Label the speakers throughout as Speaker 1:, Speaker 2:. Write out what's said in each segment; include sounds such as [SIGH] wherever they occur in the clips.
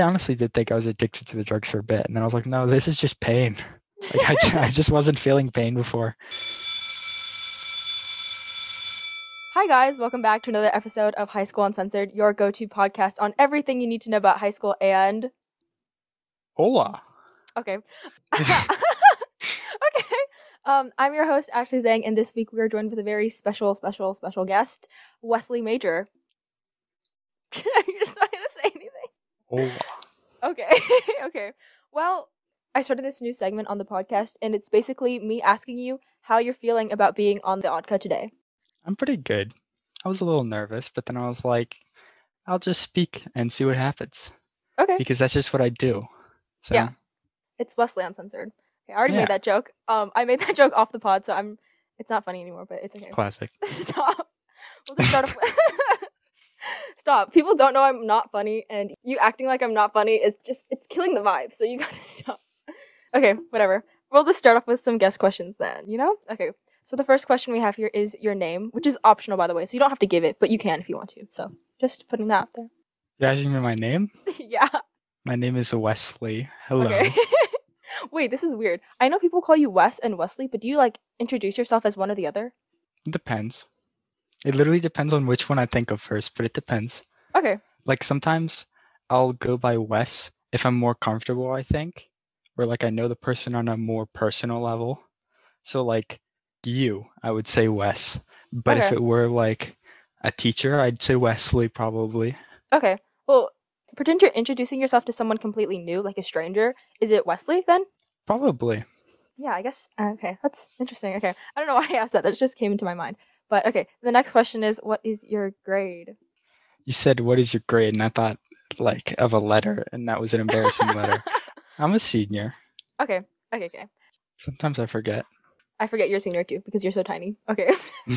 Speaker 1: I honestly did think I was addicted to the drugs for a bit, and then I was like, no, this is just pain. Like I, I just wasn't feeling pain before.
Speaker 2: Hi, guys. Welcome back to another episode of High School Uncensored, your go to podcast on everything you need to know about high school and.
Speaker 1: Hola.
Speaker 2: Okay. [LAUGHS] [LAUGHS] okay. Um, I'm your host, Ashley Zhang, and this week we are joined with a very special, special, special guest, Wesley Major. [LAUGHS] You're just not going to say anything.
Speaker 1: Hola.
Speaker 2: Okay. [LAUGHS] okay. Well, I started this new segment on the podcast, and it's basically me asking you how you're feeling about being on the Oddka today.
Speaker 1: I'm pretty good. I was a little nervous, but then I was like, I'll just speak and see what happens
Speaker 2: Okay.
Speaker 1: because that's just what I do. So
Speaker 2: Yeah. It's Wesley Uncensored. Okay, I already
Speaker 1: Yeah.
Speaker 2: made that joke. Um, I made [LAUGHS] that joke off the pod, so I'm. It's not funny anymore, but it's okay.
Speaker 1: classic. [LAUGHS]
Speaker 2: Stop. We'll just start off. Stop. People don't know I'm not funny, and you acting like I'm not funny is just it's killing the vibe. So you [LAUGHS] gotta stop. Okay, whatever. We'll just start off with some guest questions then. You know? Okay. So the first question we have here is your name, which is optional by the way, so you don't have to give it, but you can if you want to. So just putting that out there.
Speaker 1: You asking me my name? [LAUGHS]
Speaker 2: yeah.
Speaker 1: My name is Wesley. Hello.
Speaker 2: Okay. [LAUGHS] Wait, this is weird. I know people call you Wes and Wesley, but do you like introduce yourself as one or the other?
Speaker 1: Depends. It literally depends on which one I think of first, but it depends.
Speaker 2: Okay.
Speaker 1: Like sometimes I'll go by Wes if I'm more comfortable, I think, or like I know the person on a more personal level. So like you, I would say Wes. But if it were like a teacher, I'd say Wesley probably.
Speaker 2: Okay. Well, pretend you're introducing yourself to someone completely new, like a stranger. Is it Wesley then?
Speaker 1: Probably.
Speaker 2: Yeah, I guess. Okay, that's interesting. Okay. I don't know [LAUGHS] why I asked that. That just came into my mind. But okay, the next question is what is your grade?
Speaker 1: You said what is your grade? And I thought like of a letter and that was an embarrassing letter. [LAUGHS] I'm a senior.
Speaker 2: Okay. Okay, okay.
Speaker 1: Sometimes I forget.
Speaker 2: I forget you're a senior too because you're so tiny. Okay. [LAUGHS]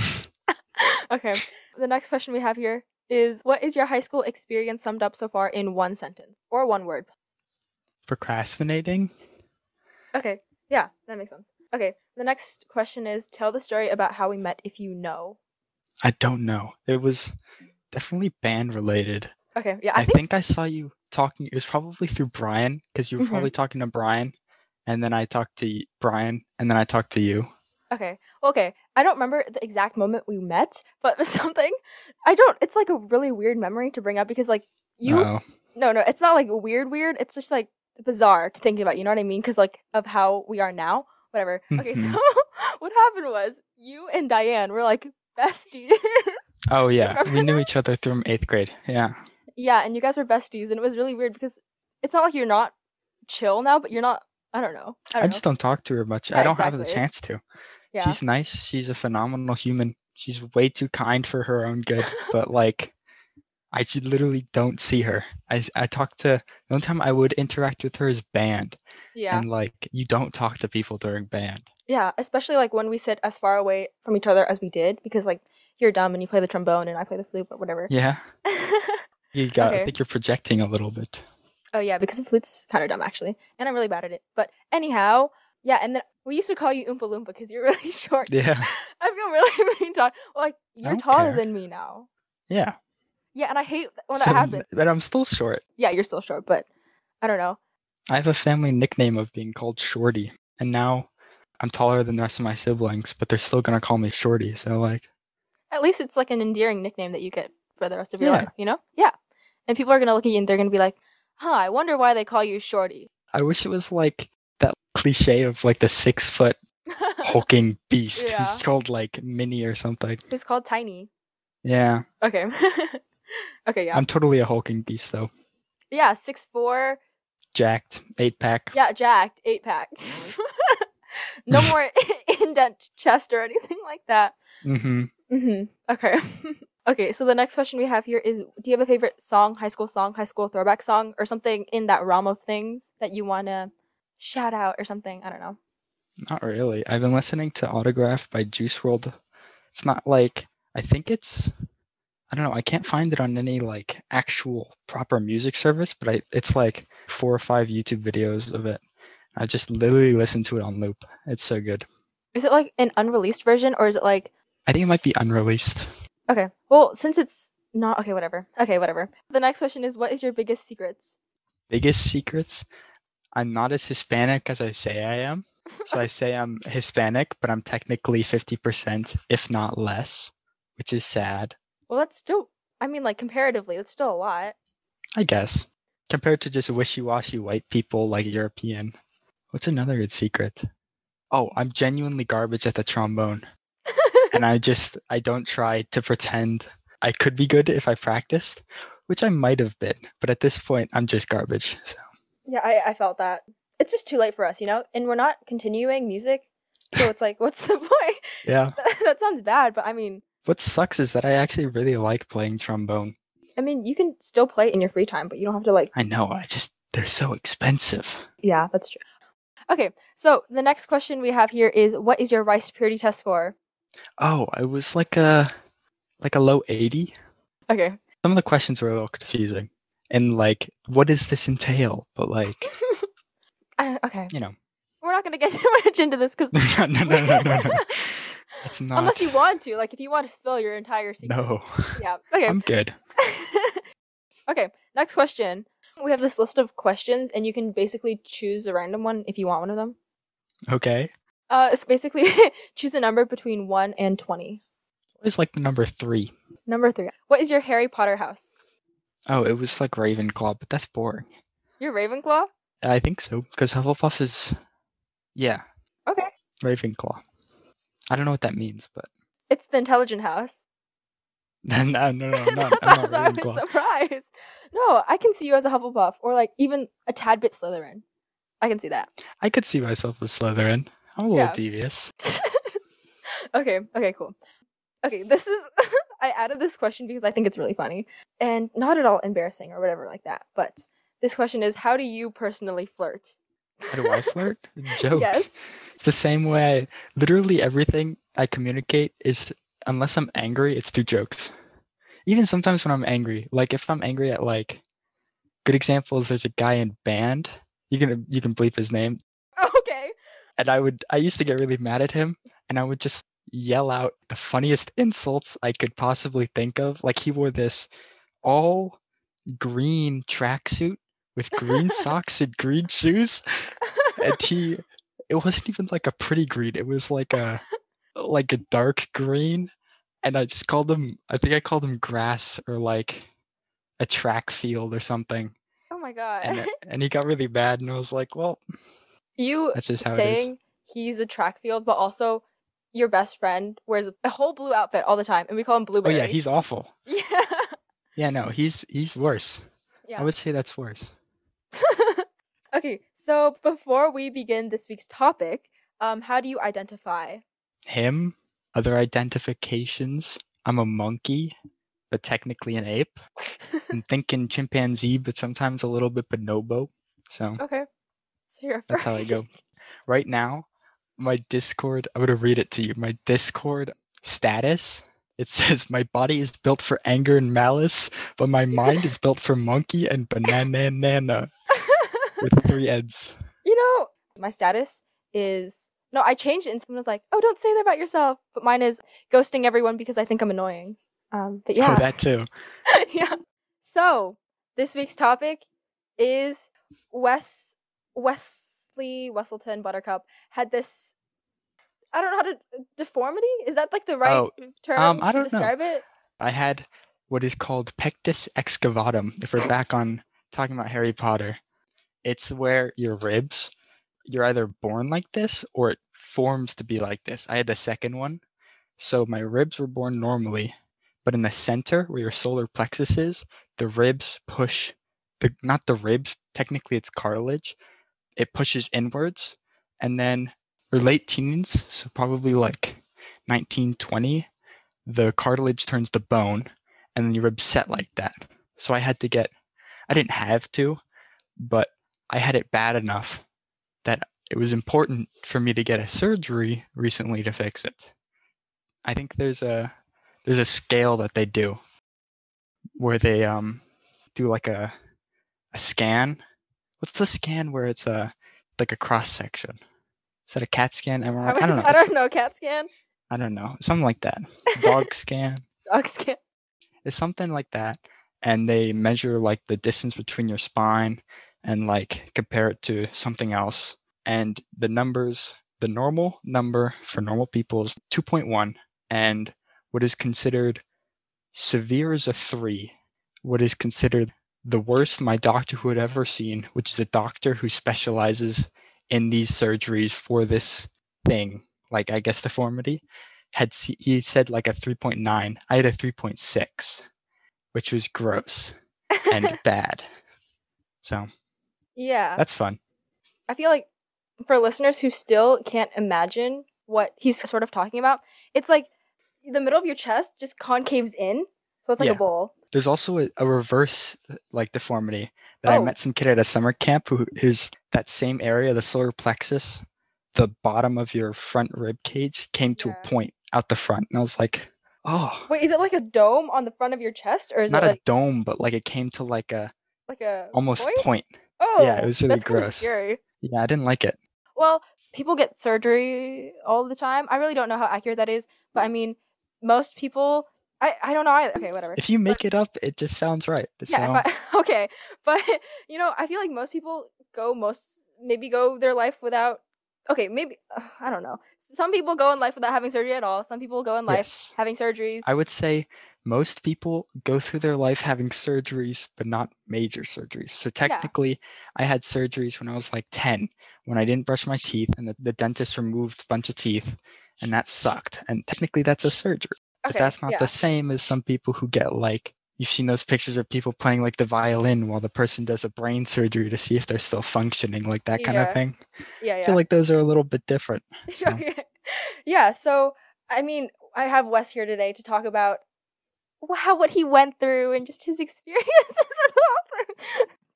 Speaker 2: [LAUGHS] okay. The next question we have here is what is your high school experience summed up so far in one sentence or one word?
Speaker 1: Procrastinating?
Speaker 2: Okay. Yeah, that makes sense. Okay. The next question is tell the story about how we met if you know.
Speaker 1: I don't know. It was definitely band related.
Speaker 2: Okay. Yeah,
Speaker 1: I,
Speaker 2: I, think,
Speaker 1: think I saw you talking. It was probably through Brian because you were
Speaker 2: Mhm.
Speaker 1: probably talking to Brian, and then I talked to Brian, and then I talked to you.
Speaker 2: Okay. Well, okay. I don't remember the exact moment we met, but [LAUGHS] something I don't it's like a really weird memory to bring up because like you
Speaker 1: Oh,
Speaker 2: No, no, it's not like weird weird. It's just like bizarre to think about, you know what I mean? Cuz like of how we are now. Whatever. Okay, so mm-hmm. [LAUGHS] what happened was you and Diane were like besties. [LAUGHS]
Speaker 1: oh yeah, [LAUGHS] we knew each other through eighth grade. Yeah,
Speaker 2: yeah, and you guys were besties and it was really weird because it's not like you're not chill now, but you're not I don't know. I
Speaker 1: I,
Speaker 2: don't
Speaker 1: just
Speaker 2: know.
Speaker 1: don't talk to her much.
Speaker 2: Yeah,
Speaker 1: I don't have the chance to.
Speaker 2: Yeah.
Speaker 1: She's nice. She's a phenomenal human. She's way too kind for her own good. but like, I literally don't see her. I I talk to the only time I would interact with her is band,
Speaker 2: yeah.
Speaker 1: and like you don't talk to people during band.
Speaker 2: Yeah, especially like when we sit as far away from each other as we did because like you're dumb and you play the trombone and I play the flute but whatever.
Speaker 1: Yeah, [LAUGHS] you got. I think you're projecting a little bit.
Speaker 2: Oh yeah, because the flute's kind of dumb actually, and I'm really bad at it. But anyhow, yeah, and then we used to call you Oompa Loompa because you're [LAUGHS] really short.
Speaker 1: Yeah, [LAUGHS]
Speaker 2: I feel really mean. Talk. Well, like you're taller
Speaker 1: care.
Speaker 2: than me now.
Speaker 1: yeah.
Speaker 2: Yeah, and I hate when
Speaker 1: So-
Speaker 2: that happens.
Speaker 1: but I'm still short.
Speaker 2: Yeah, you're still short, but I don't know.
Speaker 1: I have a family nickname of being called Shorty, and now I'm taller than the rest of my siblings, but they're still gonna call me Shorty. So like,
Speaker 2: At least it's like an endearing nickname that you get for the rest of your
Speaker 1: Yeah.
Speaker 2: life. You know? Yeah. And people are gonna look at you and they're gonna be like, "Huh, I wonder why they call you Shorty."
Speaker 1: I wish it was like that cliche of like the six foot [LAUGHS] hulking beast
Speaker 2: Yeah.
Speaker 1: who's called like Mini or something.
Speaker 2: It's called Tiny.
Speaker 1: Yeah,
Speaker 2: Okay. [LAUGHS] okay. Yeah.
Speaker 1: I'm totally a hulking beast though.
Speaker 2: yeah. Six four.
Speaker 1: Jacked, eight pack.
Speaker 2: Yeah, jacked, eight pack. [LAUGHS] no [LAUGHS] more [LAUGHS] indent chest or anything like that.
Speaker 1: Mm-hmm.
Speaker 2: Mm-hmm. Okay. okay, so the next question we have here is Do you have a favorite song, high school song, high school throwback song, or something in that realm of things that you want to shout out or something? I don't know.
Speaker 1: Not really. I've been listening to Autograph by Juice WRLD. It's not like I think it's I don't know, I can't find it on any like actual proper music service, but I it's like four or five YouTube videos of it. I just literally listen to it on loop. It's so good.
Speaker 2: Is it like an unreleased version or is it like.
Speaker 1: I think it might be unreleased.
Speaker 2: Okay, well, since it's not. Okay, whatever. Okay, whatever. The next question is What is your biggest secrets?
Speaker 1: biggest secrets. I'm not as Hispanic as I say I am. So I [LAUGHS] say I'm Hispanic, but I'm technically 50%, if not less, which is sad,
Speaker 2: Well, that's still. I mean, like comparatively, that's still a lot.
Speaker 1: I guess. Compared to just wishy-washy white people like European. What's another good secret? Oh, I'm genuinely garbage at the trombone. [LAUGHS] and I just I don't try to pretend I could be good if I practiced, which I might have been, but at this point I'm just garbage. So
Speaker 2: Yeah, I, I felt that. It's just too late for us, you know? And we're not continuing music. So it's like, [LAUGHS] what's the point?
Speaker 1: yeah. [LAUGHS]
Speaker 2: that sounds bad, but I mean,
Speaker 1: What sucks is that I actually really like playing trombone.
Speaker 2: I mean, you can still play in your free time, but you don't have to like.
Speaker 1: I know, I just they're so expensive.
Speaker 2: Yeah, that's true. Okay, so the next question we have here is, what is your rice purity test score?
Speaker 1: Oh, it was like a like a low 80.
Speaker 2: Okay.
Speaker 1: Some of the questions were a little confusing. And like, what does this entail? But like,
Speaker 2: I, [LAUGHS] uh, okay.
Speaker 1: you know,
Speaker 2: We're not gonna get [LAUGHS] too much into this because [LAUGHS]
Speaker 1: no, no, no, no, no, no. It's not.
Speaker 2: unless you want to, like, if you want to spill your entire secret.
Speaker 1: No,
Speaker 2: Yeah. Okay.
Speaker 1: I'm good. [LAUGHS]
Speaker 2: okay. Next question. We have this list of questions, and you can basically choose a random one if you want one of them.
Speaker 1: Okay.
Speaker 2: Uh, it's basically [LAUGHS] choose a number between one and twenty.
Speaker 1: Always like number three.
Speaker 2: Number three. What is your Harry Potter house?
Speaker 1: Oh, it was like Ravenclaw, but that's boring.
Speaker 2: Your Ravenclaw.
Speaker 1: I think so because Hufflepuff is, yeah,
Speaker 2: Okay.
Speaker 1: Ravenclaw. I don't know what that means, but
Speaker 2: It's the intelligent house. [LAUGHS]
Speaker 1: no, no, no, no, I'm not, I'm [LAUGHS] not
Speaker 2: why I was
Speaker 1: Ravenclaw.
Speaker 2: surprised. No, I can see you as a Hufflepuff, or like even a tad bit Slytherin. I can see that.
Speaker 1: I could see myself as Slytherin. I'm a little
Speaker 2: Yeah.
Speaker 1: devious. [LAUGHS]
Speaker 2: okay, okay, cool. Okay, this is I added this question because I think it's really funny and not at all embarrassing or whatever like that. But this question is how do you personally flirt?
Speaker 1: How do I flirt? Jokes.
Speaker 2: Yes.
Speaker 1: It's the same way. I, literally everything I communicate is, unless I'm angry, it's through jokes. Even sometimes when I'm angry, like if I'm angry at like, good examples, there's a guy in band. You can you can bleep his name,
Speaker 2: Okay.
Speaker 1: and I would I used to get really mad at him, and I would just yell out the funniest insults I could possibly think of. Like he wore this all green tracksuit with green [LAUGHS] socks and green shoes, and he it wasn't even like a pretty green. It was like a like a dark green, and I just called him. I think I called him grass or like a track field or something.
Speaker 2: Oh my god.
Speaker 1: And it- [LAUGHS] and he got really mad, and I was like, well,
Speaker 2: you
Speaker 1: that's just how it is.
Speaker 2: saying he's a track field, but also your best friend wears a whole blue outfit all the time, and we call him Blueberry.
Speaker 1: Oh yeah, he's awful. [LAUGHS]
Speaker 2: yeah.
Speaker 1: Yeah, no, he's he's worse.
Speaker 2: Yeah.
Speaker 1: I would say that's worse.
Speaker 2: Okay, so before we begin this week's topic, um, how do you identify?
Speaker 1: Him, other identifications. I'm a monkey, but technically an ape. I'm [LAUGHS] thinking chimpanzee, but sometimes a little bit bonobo. So
Speaker 2: okay, so you're
Speaker 1: that's how I go. [LAUGHS] Right now, my Discord, I'm gonna read it to you. My Discord status. It [LAUGHS] says my body is built for anger and malice, but my mind is built for monkey and banana with three ends.
Speaker 2: you know, my status is no. I changed it, and someone was like, "Oh, don't say that about yourself." But mine is ghosting everyone because I think I'm annoying. Um, but yeah,
Speaker 1: Oh, that too. [LAUGHS]
Speaker 2: yeah. So this week's topic is Wes Wesley Wesselton Buttercup had this. I don't know how to deformity. Is that like the right
Speaker 1: Oh,
Speaker 2: term
Speaker 1: um, I
Speaker 2: to
Speaker 1: don't know.
Speaker 2: describe it?
Speaker 1: I had what is called pectus excavatum. If we're back on talking about Harry Potter, it's where your ribs, you're either born like this or it forms to be like this. I had the second one. So my ribs were born normally, but in the center where your solar plexus is, the ribs push the not the ribs, technically it's cartilage. It pushes inwards and then or late teens, so probably like 1920, the cartilage turns to bone and then your ribs set like that. So I had to get, I didn't have to, but I had it bad enough that it was important for me to get a surgery recently to fix it. I think there's a there's a scale that they do where they um do like a a scan. What's the scan where it's a like a cross section? Is that a CAT scan? MRI?
Speaker 2: I,
Speaker 1: don't know.
Speaker 2: I don't know. Cat scan,
Speaker 1: I don't know. Something like that. Dog [LAUGHS] scan.
Speaker 2: dog scan.
Speaker 1: It's something like that. And they measure like the distance between your spine and like compare it to something else. And the numbers, the normal number for normal people is 2.1, and what is considered severe is a 3. What is considered the worst my doctor who had ever seen, which is a doctor who specializes in these surgeries for this thing, like I guess deformity, had he said like a 3.9. I had a 3.6, which was gross and [LAUGHS] bad. So
Speaker 2: yeah.
Speaker 1: that's fun.
Speaker 2: I feel like for listeners who still can't imagine what he's sort of talking about, it's like the middle of your chest just concaves in. So it's like
Speaker 1: Yeah.
Speaker 2: a bowl.
Speaker 1: There's also a, a reverse like deformity that I
Speaker 2: Oh.
Speaker 1: met some kid at a summer camp who who's that same area, the solar plexus, the bottom of your front rib cage came to
Speaker 2: Yeah.
Speaker 1: a point out the front, and I was like, oh,
Speaker 2: Wait, is it like a dome on the front of your chest, or is
Speaker 1: not
Speaker 2: it
Speaker 1: a
Speaker 2: like
Speaker 1: dome, but like it came to like a
Speaker 2: like a
Speaker 1: almost
Speaker 2: point?
Speaker 1: point.
Speaker 2: Oh,
Speaker 1: Yeah, it was really gross.
Speaker 2: scary.
Speaker 1: Yeah, I didn't like it.
Speaker 2: Well, people get surgery all the time. I really don't know how accurate that is, but I mean, most people. I, I don't know either. Okay, whatever.
Speaker 1: If you make it up, it just sounds right.
Speaker 2: Yeah, if I, [LAUGHS] okay, but [LAUGHS] you know, I feel like most people go most maybe go their life without. Okay, maybe uh, I don't know. Some people go in life without having surgery at all. Some people go in life
Speaker 1: yes,
Speaker 2: having surgeries.
Speaker 1: I would say most people go through their life having surgeries, but not major surgeries. So technically, I had surgeries when I was like 10, when I didn't brush my teeth, and the, the dentist removed a bunch of teeth, and that sucked. And technically, that's a surgery. But
Speaker 2: okay,
Speaker 1: that's not
Speaker 2: yeah.
Speaker 1: the same as some people who get like you've seen those pictures of people playing like the violin while the person does a brain surgery to see if they're still functioning, like that kind
Speaker 2: Yeah.
Speaker 1: of thing.
Speaker 2: yeah,
Speaker 1: I
Speaker 2: yeah.
Speaker 1: feel like those are a little bit different. [LAUGHS] So,
Speaker 2: okay. Yeah, so I mean, I have Wes here today to talk about how what he went through and just his [LAUGHS] experiences with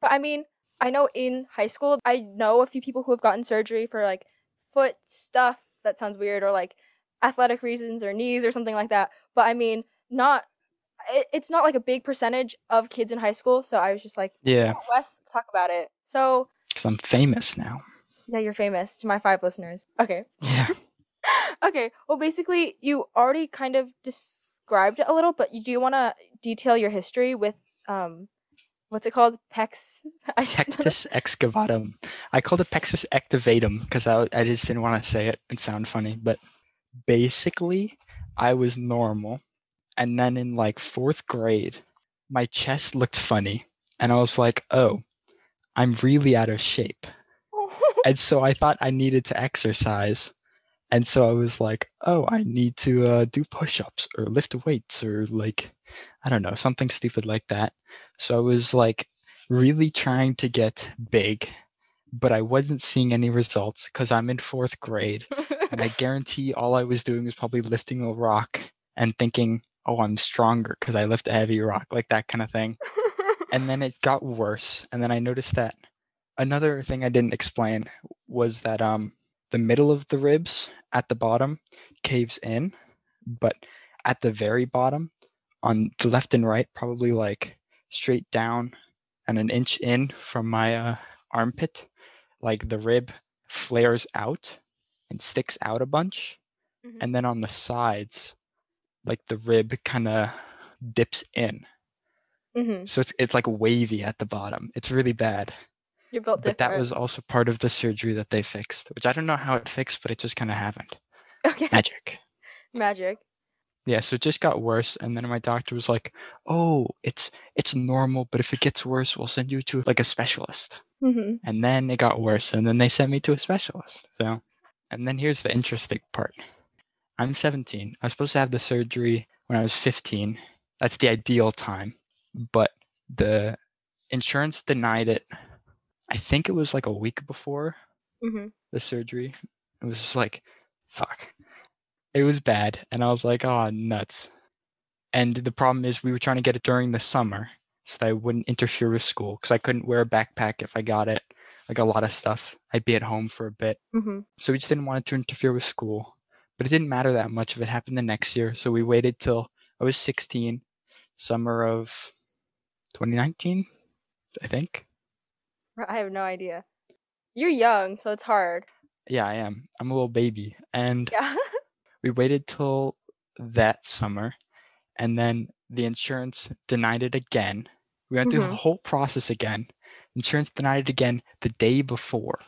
Speaker 2: But I mean, I know in high school, I know a few people who have gotten surgery for like foot stuff. That sounds weird, or like athletic reasons, or knees, or something like that. But I mean, not. It, it's not like a big percentage of kids in high school, so I was just like,
Speaker 1: yeah,
Speaker 2: Wes, talk about it. So
Speaker 1: because I'm famous now.
Speaker 2: yeah, you're famous to my five listeners. Okay.
Speaker 1: Yeah. [LAUGHS]
Speaker 2: okay. Well, basically, you already kind of described it a little, but you do you want to detail your history with um, what's it called? Pex. [LAUGHS] I just
Speaker 1: Pectus excavatum. I called it Pectus activatum because I, I just didn't want to say it and sound funny. But basically, I was normal. And then in like fourth grade, my chest looked funny. And I was like, oh, I'm really out of shape. [LAUGHS] And so I thought I needed to exercise. And so I was like, oh, I need to uh, do push ups or lift weights or like, I don't know, something stupid like that. So I was like really trying to get big, but I wasn't seeing any results because I'm in fourth grade. And I [LAUGHS] guarantee all I was doing was probably lifting a rock and thinking, oh, I'm stronger because I lift a heavy rock, like that kind of thing. And then it got worse. And then I noticed that another thing I didn't explain was that um the middle of the ribs at the bottom caves in, but at the very bottom on the left and right, probably like straight down and an inch in from my uh, armpit, like the rib flares out and sticks out a bunch.
Speaker 2: Mhm.
Speaker 1: And then on the sides, like the rib kind of dips in.
Speaker 2: hmm
Speaker 1: So it's, it's like wavy at the bottom. It's really bad.
Speaker 2: You're built
Speaker 1: But
Speaker 2: different.
Speaker 1: that was also part of the surgery that they fixed, which I don't know how it fixed, but it just kind of happened.
Speaker 2: okay. [LAUGHS]
Speaker 1: Magic.
Speaker 2: Magic.
Speaker 1: Yeah, so it just got worse, and then my doctor was like, "Oh, it's it's normal, but if it gets worse, we'll send you to like a specialist."
Speaker 2: hmm
Speaker 1: And then it got worse, and then they sent me to a specialist. So, and then here's the interesting part. I'm 17. I was supposed to have the surgery when I was 15. That's the ideal time, but the insurance denied it. I think it was like a week before
Speaker 2: hmm
Speaker 1: the surgery. It was just like, fuck. It was bad. And I was like, oh, nuts. And the problem is, we were trying to get it during the summer so that I wouldn't interfere with school because I couldn't wear a backpack if I got it. Like a lot of stuff. I'd be at home for a bit.
Speaker 2: hmm
Speaker 1: So we just didn't want it to interfere with school. But it didn't matter that much if it happened the next year. So we waited till I was 16, summer of 2019, I think.
Speaker 2: I have no idea. You're young, so it's hard.
Speaker 1: Yeah, I am. I'm a little baby. And
Speaker 2: Yeah. [LAUGHS]
Speaker 1: we waited till that summer and then the insurance denied it again we went through the
Speaker 2: Mhm.
Speaker 1: whole process again Insurance denied it again the day before.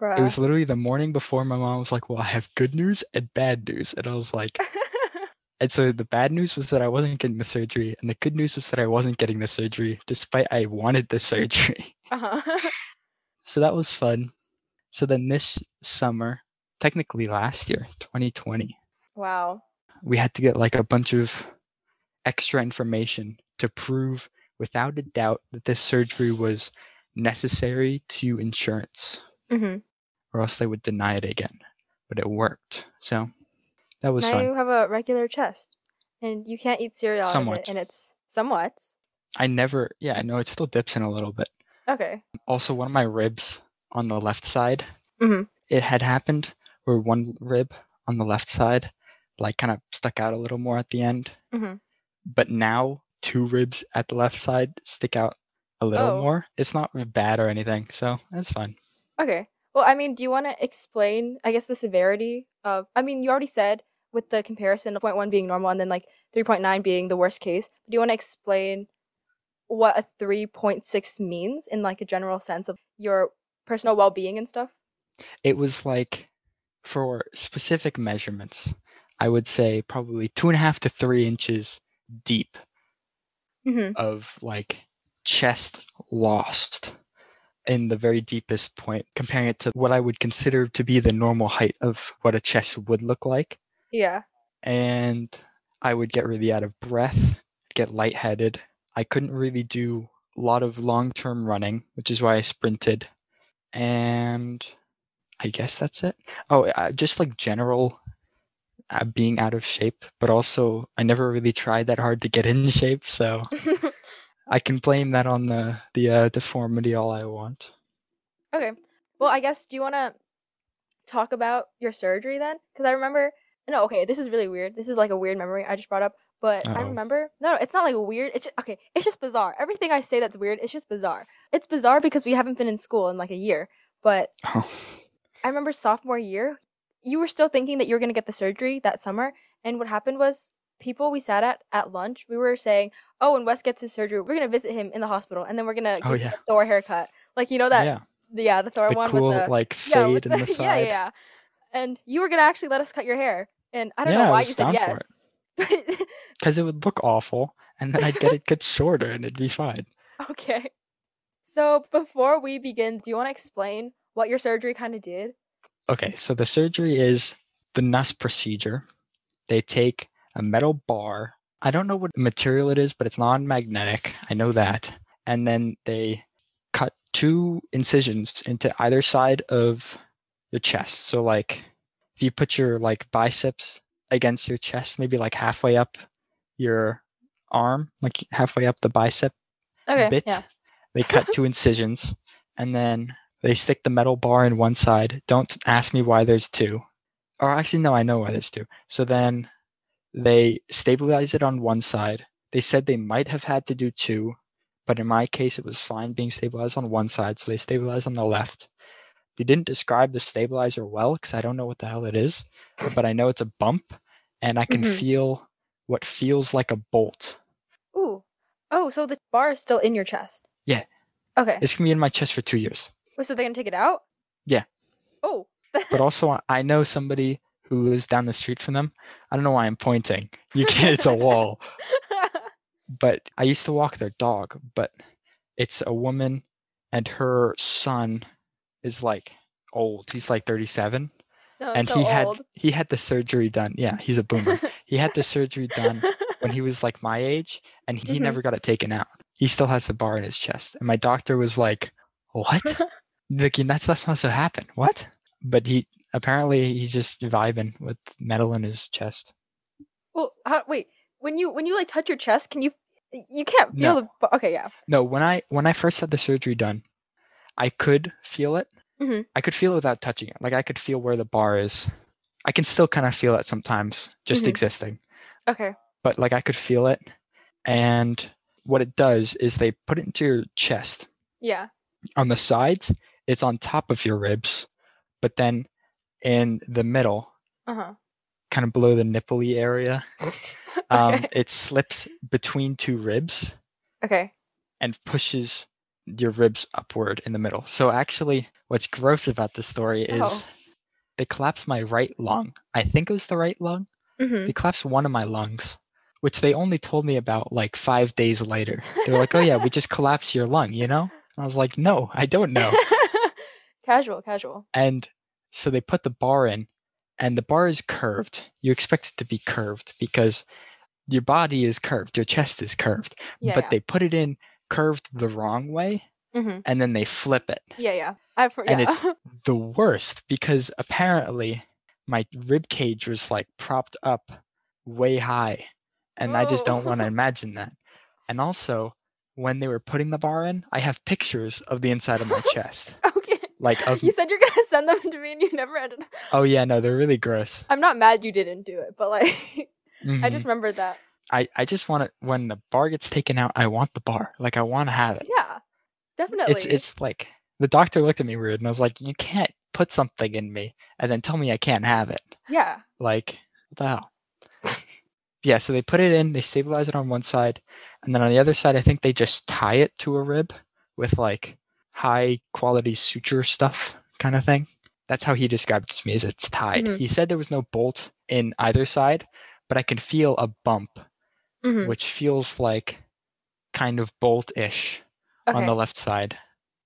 Speaker 2: Bruh.
Speaker 1: It was literally the morning before my mom was like, Well, I have good news and bad news. And I was like, [LAUGHS] And so the bad news was that I wasn't getting the surgery, and the good news was that I wasn't getting the surgery, despite I wanted the surgery.
Speaker 2: uh-huh. [LAUGHS] [LAUGHS]
Speaker 1: So that was fun. So then this summer, technically last year, 2020,
Speaker 2: wow.
Speaker 1: we had to get like a bunch of extra information to prove without a doubt that this surgery was necessary to insurance,
Speaker 2: hmm
Speaker 1: or else they would deny it again. But it worked. So that was
Speaker 2: now
Speaker 1: fun.
Speaker 2: you have a regular chest, and you can't eat cereal out of
Speaker 1: Somewhat.
Speaker 2: it, and it's somewhat
Speaker 1: I never, yeah, I know it still dips in a little bit.
Speaker 2: okay.
Speaker 1: Also, one of my ribs on the left side,
Speaker 2: Mhm.
Speaker 1: it had happened where one rib on the left side, like, kind of stuck out a little more at the end.
Speaker 2: hmm
Speaker 1: But now, two ribs at the left side stick out a little
Speaker 2: Oh.
Speaker 1: more. It's not bad or anything, so that's fine.
Speaker 2: Okay. Well, I mean, do you want to explain, I guess, the severity of? I mean, you already said with the comparison of 0.1 being normal and then like 3.9 being the worst case. But do you want to explain what a 3.6 means in like a general sense of your personal well-being and stuff?
Speaker 1: It was like, for specific measurements, I would say probably two and a half to three inches deep
Speaker 2: Mm-hmm.
Speaker 1: of like chest lost in the very deepest point, comparing it to what I would consider to be the normal height of what a chest would look like.
Speaker 2: Yeah.
Speaker 1: And I would get really out of breath, get lightheaded. I couldn't really do a lot of long term running, which is why I sprinted. And I guess that's it. Oh, just like general uh, being out of shape, but also I never really tried that hard to get in shape, so [LAUGHS] I can blame that on the the uh, deformity all I want.
Speaker 2: Okay. Well, I guess do you want to talk about your surgery then? Because I remember. No, okay. This is really weird. This is like a weird memory I just brought up. But I
Speaker 1: Uh-oh.
Speaker 2: remember. No, no, it's not like weird. It's just, okay. It's just bizarre. Everything I say that's weird, it's just bizarre. It's bizarre because we haven't been in school in like a year. But
Speaker 1: Oh,
Speaker 2: I remember sophomore year, you were still thinking that you were gonna get the surgery that summer, and what happened was people we sat at at lunch, we were saying, "Oh, when Wes gets his surgery, we're gonna visit him in the hospital, and then we're gonna
Speaker 1: Oh, yeah.
Speaker 2: Thor haircut." Like you know that,
Speaker 1: yeah,
Speaker 2: yeah, the Thor
Speaker 1: the
Speaker 2: one
Speaker 1: cool
Speaker 2: with the
Speaker 1: like [LAUGHS]
Speaker 2: yeah,
Speaker 1: fade
Speaker 2: with
Speaker 1: in the [LAUGHS] side.
Speaker 2: yeah, yeah. And you were gonna actually let us cut your hair, and I don't
Speaker 1: Yeah,
Speaker 2: know why you said yes. [LAUGHS]
Speaker 1: Because it would look awful, and then I'd get it get shorter, and it'd be fine.
Speaker 2: okay. So before we begin, do you want to explain what your surgery kind of did?
Speaker 1: Okay, so the surgery is the Nuss procedure. They take a metal bar. I don't know what material it is, but it's non-magnetic. I know that. And then they cut two incisions into either side of your chest. So like if you put your like biceps against your chest, maybe like halfway up your arm, like halfway up the bicep
Speaker 2: Okay.
Speaker 1: bit.
Speaker 2: Yeah.
Speaker 1: They cut two [LAUGHS] incisions and then they stick the metal bar in one side. Don't ask me why there's two. Or actually, no, I know why there's two. So then they stabilize it on one side. They said they might have had to do two, but in my case, it was fine being stabilized on one side. So they stabilized on the left. They didn't describe the stabilizer well because I don't know what the hell it is, but I know it's a bump and I can
Speaker 2: Mhm.
Speaker 1: feel what feels like a bolt.
Speaker 2: Ooh. Oh, so the bar is still in your chest.
Speaker 1: Yeah.
Speaker 2: Okay.
Speaker 1: It's gonna be in my chest for two years.
Speaker 2: Wait, so they're gonna take it out?
Speaker 1: Yeah.
Speaker 2: Oh. [LAUGHS]
Speaker 1: but also I know somebody who lives down the street from them. I don't know why I'm pointing. You can't, it's a wall. [LAUGHS] But I used to walk their dog, but it's a woman and her son is like old. He's like 37
Speaker 2: no,
Speaker 1: and
Speaker 2: so
Speaker 1: he had
Speaker 2: old.
Speaker 1: he had the surgery done. Yeah, he's a boomer. he had the surgery done [LAUGHS] when he was like my age and he
Speaker 2: Mhm.
Speaker 1: never got it taken out. He still has the bar in his chest. And my doctor was like, "What?" [LAUGHS] like that's not supposed to happen. What? But he apparently he's just vibing with metal in his chest.
Speaker 2: well, how, wait. When you when you like touch your chest, can you? You can't feel
Speaker 1: No.
Speaker 2: the. Okay, yeah.
Speaker 1: No, when I when I first had the surgery done, I could feel it.
Speaker 2: Mhm.
Speaker 1: I could feel it without touching it. Like I could feel where the bar is. I can still kind of feel it sometimes, just
Speaker 2: Mhm.
Speaker 1: existing.
Speaker 2: Okay.
Speaker 1: But like I could feel it. And what it does is they put it into your chest.
Speaker 2: Yeah.
Speaker 1: On the sides, it's on top of your ribs, but then in the middle,
Speaker 2: Uh huh.
Speaker 1: kind of below the nippley area, [LAUGHS] um,
Speaker 2: okay.
Speaker 1: it slips between two ribs
Speaker 2: okay.
Speaker 1: and pushes your ribs upward in the middle. So actually, what's gross about the story is
Speaker 2: Oh.
Speaker 1: they collapsed my right lung. I think it was the right lung.
Speaker 2: hmm
Speaker 1: They collapsed one of my lungs, which they only told me about like five days later. They were like, "Oh yeah, we just collapsed your lung," you know. And I was like, "No, I don't know." [LAUGHS]
Speaker 2: casual, casual.
Speaker 1: And so they put the bar in, and the bar is curved. You expect it to be curved because your body is curved, your chest is curved,
Speaker 2: Yeah,
Speaker 1: but
Speaker 2: yeah.
Speaker 1: they put it in curved the wrong way,
Speaker 2: hmm
Speaker 1: and then they flip it.
Speaker 2: Yeah, yeah. I've heard,
Speaker 1: And
Speaker 2: yeah.
Speaker 1: it's- [LAUGHS] The worst because apparently my rib cage was like propped up way high, and I just don't want to
Speaker 2: Oh.
Speaker 1: imagine that. And also, when they were putting the bar in, I have pictures of the inside of my chest, [LAUGHS]
Speaker 2: okay.
Speaker 1: Like of.
Speaker 2: You said you're gonna send them to me, and you never ended. up-
Speaker 1: Oh yeah, no, they're really gross.
Speaker 2: I'm not mad you didn't do it, but like, [LAUGHS] I
Speaker 1: Mhm.
Speaker 2: just remembered that.
Speaker 1: I, I just want it when the bar gets taken out. I want the bar. Like I want to have it.
Speaker 2: Yeah, definitely.
Speaker 1: It's it's like the doctor looked at me weird, and I was like, you can't put something in me and then tell me I can't have it.
Speaker 2: yeah.
Speaker 1: Like what the hell? yeah. So they put it in. They stabilize it on one side, and then on the other side, I think they just tie it to a rib with like high quality suture stuff kind of thing. That's how he described it to me. Is it's tied.
Speaker 2: Mhm.
Speaker 1: He said there was no bolt in either side, but I can feel a bump
Speaker 2: hmm
Speaker 1: which feels like kind of bolt-ish
Speaker 2: Okay.
Speaker 1: on the left side.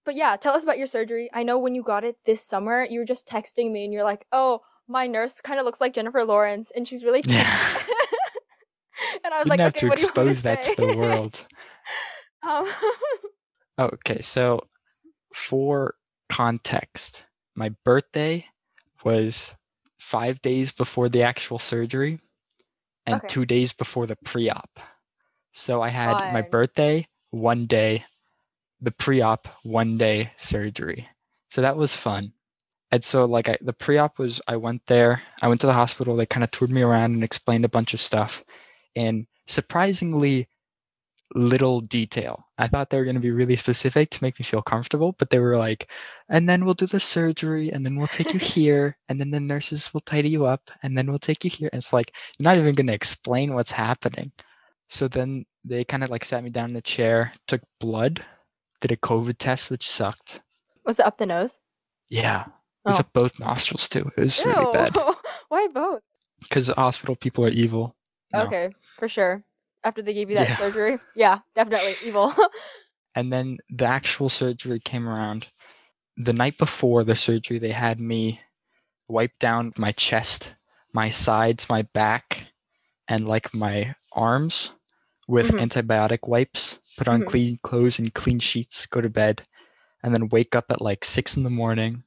Speaker 2: But yeah, tell us about your surgery. I know when you got it this summer, you were just texting me, and you're like, "Oh, my nurse kind of looks like Jennifer Lawrence, and she's really cute."
Speaker 1: Yeah. [LAUGHS]
Speaker 2: and I was
Speaker 1: You
Speaker 2: like,
Speaker 1: have
Speaker 2: "Okay,
Speaker 1: to
Speaker 2: what do you want me
Speaker 1: expose that to the world. [LAUGHS]
Speaker 2: um, [LAUGHS]
Speaker 1: Okay, so for context, my birthday was five days before the actual surgery and
Speaker 2: Okay.
Speaker 1: two days before the pre-op. So I had my birthday one day, the pre-op one day surgery. So that was fun. And so like I, the pre-op was I went there, I went to the hospital, they kind of toured me around and explained a bunch of stuff And surprisingly little detail. I thought they were going to be really specific to make me feel comfortable, but they were like, and then we'll do the surgery, and then we'll take you [LAUGHS] here, and then the nurses will tidy you up, and then we'll take you here. And it's like, you're not even going to explain what's happening. So then they kind of like sat me down in a chair, took blood, did a COVID test, which sucked.
Speaker 2: was it up the nose?
Speaker 1: Yeah. It was
Speaker 2: Oh.
Speaker 1: up both nostrils too. It was
Speaker 2: Ew.
Speaker 1: really bad. [LAUGHS]
Speaker 2: Why both?
Speaker 1: Because hospital people are evil. No.
Speaker 2: Okay, for sure. After they gave you that
Speaker 1: Yeah. [LAUGHS]
Speaker 2: surgery, yeah, definitely evil. [LAUGHS]
Speaker 1: And then the actual surgery came around. The night before the surgery, they had me wipe down my chest, my sides, my back, and like my arms with
Speaker 2: Mhm.
Speaker 1: antibiotic wipes, put on
Speaker 2: Mhm.
Speaker 1: clean clothes and clean sheets, go to bed, and then wake up at like six in the morning,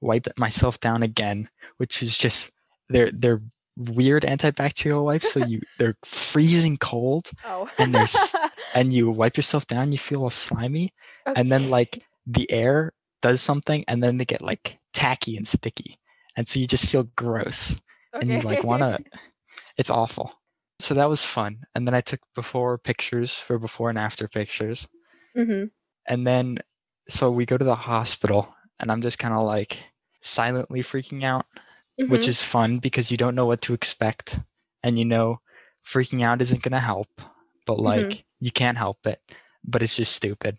Speaker 1: wipe myself down again, which is just they're they're weird antibacterial wipes, so you they're freezing cold [LAUGHS]
Speaker 2: oh.
Speaker 1: And there's- [LAUGHS] and you wipe yourself down, you feel all slimy, and then like the air does something and then they get like tacky and sticky and so you just feel gross and you like want to [LAUGHS] it's awful so that was fun and then i took before pictures for before and after pictures
Speaker 2: Mhm.
Speaker 1: and then so we go to the hospital and i'm just kind of like silently freaking out which
Speaker 2: Mhm.
Speaker 1: is fun because you don't know what to expect and you know freaking out isn't going to help but like you can't help it but it's just stupid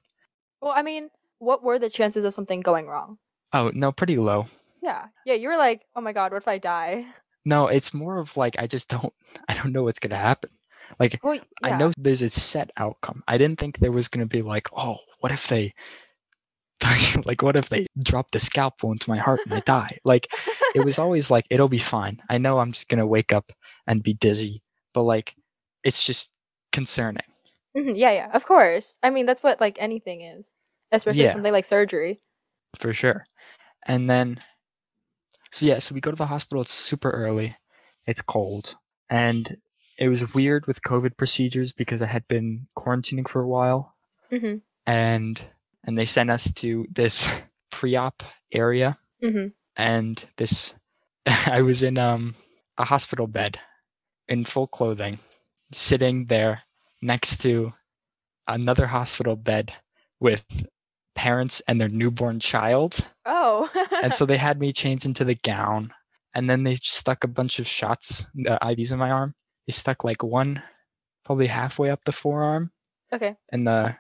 Speaker 2: Well, I mean, what were the chances of something going wrong?
Speaker 1: oh no pretty low
Speaker 2: Yeah. Yeah, you were like, "Oh my god, what if I die?"
Speaker 1: No, it's more of like I just don't [LAUGHS] I don't know what's gonna happen. Like
Speaker 2: Well, yeah.
Speaker 1: I know there's a set outcome. I didn't think there was gonna be like, oh, what if they [LAUGHS] like what if they drop the scalpel into my heart and I die? [LAUGHS] Like it was always like it'll be fine. I know I'm just gonna wake up and be dizzy, but like it's just concerning.
Speaker 2: Mhm, Yeah, yeah, of course. I mean, that's what like anything is, especially
Speaker 1: Yeah.
Speaker 2: something like surgery.
Speaker 1: for sure. And then, so yeah, so we go to the hospital. It's super early. It's cold, and it was weird with COVID procedures because I had been quarantining for a while,
Speaker 2: Mhm.
Speaker 1: and and they sent us to this [LAUGHS] pre-op area,
Speaker 2: Mhm.
Speaker 1: and this [LAUGHS] I was in um a hospital bed in full clothing, sitting there next to another hospital bed with parents and their newborn child
Speaker 2: Oh.
Speaker 1: and so [LAUGHS] they had me change into the gown and then they stuck a bunch of shots ivs in my arm they stuck like one probably halfway up the forearm
Speaker 2: okay.
Speaker 1: and the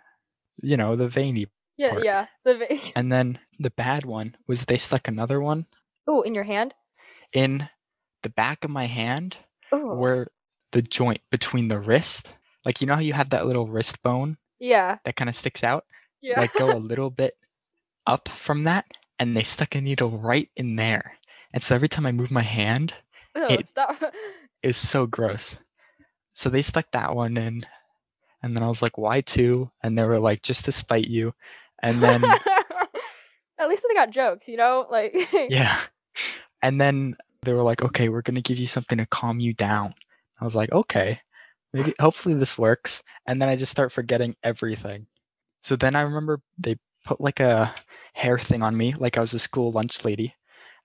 Speaker 1: you know the veiny
Speaker 2: Yeah,
Speaker 1: part.
Speaker 2: yeah. The [LAUGHS]
Speaker 1: And then the bad one was they stuck another one
Speaker 2: oh, in your hand.
Speaker 1: in the back of my hand
Speaker 2: Oh,
Speaker 1: where the joint between the wrist, like you know how you have that little wrist bone
Speaker 2: yeah,
Speaker 1: that kind of sticks out,
Speaker 2: yeah.
Speaker 1: like go a [LAUGHS] little bit up from that, and they stuck a needle right in there. And so every time I move my hand,
Speaker 2: Ew,
Speaker 1: it-
Speaker 2: stop. [LAUGHS]
Speaker 1: was so gross. So they stuck that one in, and then I was like, "Why two?" And they were like, "Just to spite you." And then [LAUGHS]
Speaker 2: At least they got jokes, you know? Like, [LAUGHS]
Speaker 1: yeah, and then they were like, "Okay, we're gonna give you something to calm you down." I was like, "Okay, maybe hopefully this works." And then I just start forgetting everything. So then I remember they put like a hair thing on me, like I was a school lunch lady,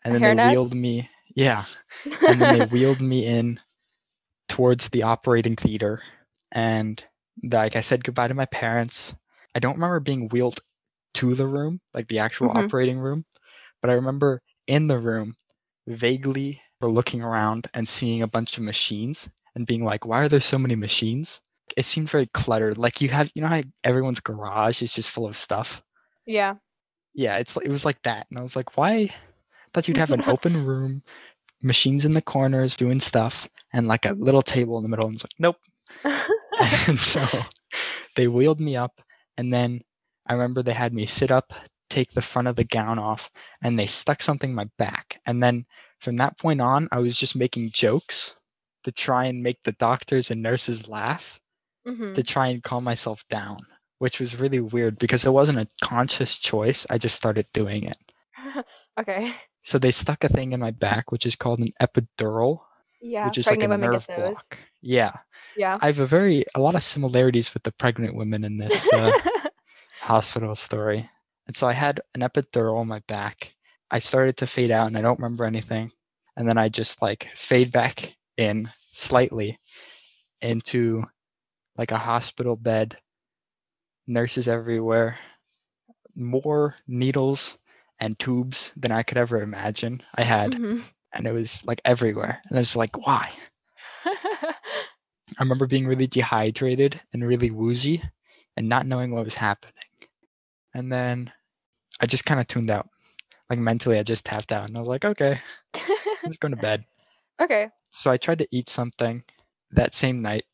Speaker 1: and then they wheeled me. Yeah, [LAUGHS] and then they wheeled me in towards the operating theater and like i said goodbye to my parents i don't remember being wheeled to the room like the actual
Speaker 2: Mhm.
Speaker 1: operating room but i remember in the room vaguely looking around and seeing a bunch of machines and being like why are there so many machines? It seemed very cluttered like you have you know how everyone's garage is just full of stuff?
Speaker 2: Yeah.
Speaker 1: yeah it's it was like that and i was like why? I thought you'd have an [LAUGHS] open room machines in the corners doing stuff and like a little table in the middle and it's like nope. [LAUGHS] [LAUGHS] And so they wheeled me up and then i remember they had me sit up take the front of the gown off and they stuck something in my back and then from that point on i was just making jokes to try and make the doctors and nurses laugh
Speaker 2: hmm
Speaker 1: to try and calm myself down which was really weird because it wasn't a conscious choice i just started doing it [LAUGHS]
Speaker 2: okay.
Speaker 1: so they stuck a thing in my back which is called an epidural
Speaker 2: Yeah.
Speaker 1: which is like a nerve block yeah
Speaker 2: Yeah.
Speaker 1: i have a very a lot of similarities with the pregnant women in this uh, [LAUGHS] hospital story. And so I had an epidural on my back. I started to fade out and I don't remember anything. And then I just like fade back in slightly into like a hospital bed, nurses everywhere, more needles and tubes than I could ever imagine I had.
Speaker 2: Mhm.
Speaker 1: And it was like everywhere. And it's like, why? [LAUGHS] I remember being really dehydrated and really woozy and not knowing what was happening. And then I just kind of tuned out. Like mentally, I just tapped out and I was like, okay, let's go to bed. [LAUGHS]
Speaker 2: okay.
Speaker 1: So I tried to eat something that same night.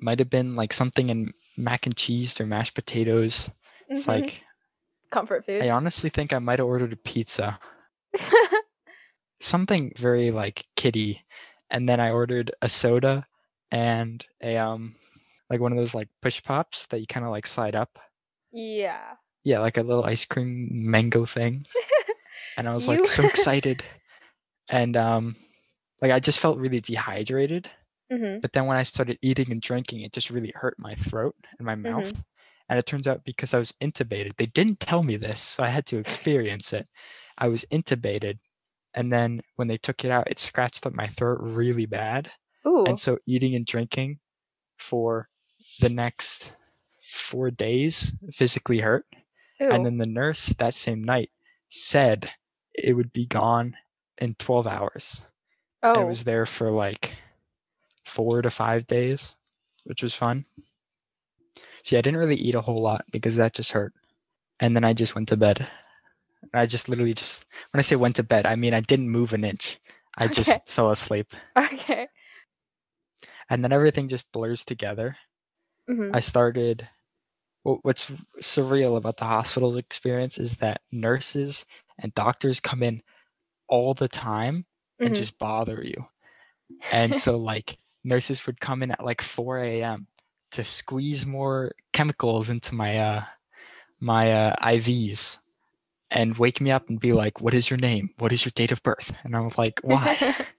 Speaker 1: Might have been like something in mac and cheese or mashed potatoes. It's
Speaker 2: Mhm.
Speaker 1: like,
Speaker 2: comfort food.
Speaker 1: I honestly think I might have ordered a pizza. [LAUGHS] Something very like kiddie. And then I ordered a soda and a, um, like one of those like push pops that you kind of like slide up.
Speaker 2: yeah.
Speaker 1: Yeah, like a little ice cream mango thing. [LAUGHS] And I was like so [LAUGHS] excited. And um like I just felt really dehydrated.
Speaker 2: hmm
Speaker 1: But then when I started eating and drinking, it just really hurt my throat and my mouth. And it turns out because I was intubated, they didn't tell me this, so I had to experience it. I was intubated. And then when they took it out, it scratched up my throat really bad.
Speaker 2: Ooh.
Speaker 1: And so eating and drinking for the next four days physically hurt.
Speaker 2: Ew.
Speaker 1: And then the nurse that same night said it would be gone in 12 hours.
Speaker 2: oh.
Speaker 1: I was there for like four to five days, which was fun. See, I didn't really eat a whole lot because that just hurt. And then I just went to bed. I just literally just, when I say went to bed, I mean I didn't move an inch. I [LAUGHS] just
Speaker 2: Okay.
Speaker 1: fell asleep.
Speaker 2: okay.
Speaker 1: And then everything just blurs together.
Speaker 2: hmm
Speaker 1: I started. Wh- What's surreal about the hospital experience is that nurses and doctors come in all the time and
Speaker 2: Mhm.
Speaker 1: just bother you. And so, like, nurses would come in at like 4 a.m. to squeeze more chemicals into my uh, my uh, IVs and wake me up and be like, "What is your name? What is your date of birth?" And I was like, "Why?" [LAUGHS]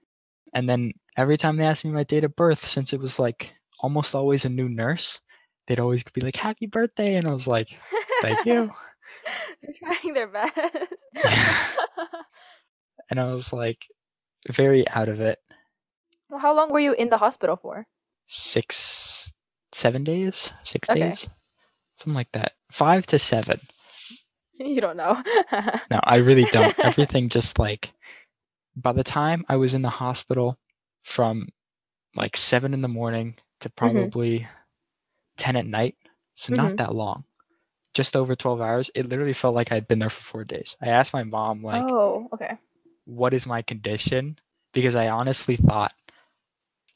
Speaker 1: And then every time they asked me my date of birth, since it was like almost always a new nurse, they'd always be like, "Happy birthday!" And I was like, "Thank you." [LAUGHS]
Speaker 2: They're trying their best. [LAUGHS]
Speaker 1: And I was like, very out of it.
Speaker 2: well, how long were you in the hospital for?
Speaker 1: Six, seven days, six
Speaker 2: Okay.
Speaker 1: days, something like that. Five to seven. [LAUGHS]
Speaker 2: you don't know.
Speaker 1: No, I really don't. Everything just like, by the time I was in the hospital, from like seven in the morning to mm-hmm. probably ten at night, so not
Speaker 2: Mhm.
Speaker 1: that long. just over 12 hours, it literally felt like I'd been there for four days. I asked my mom, like,
Speaker 2: oh, okay.
Speaker 1: what is my condition? Because I honestly thought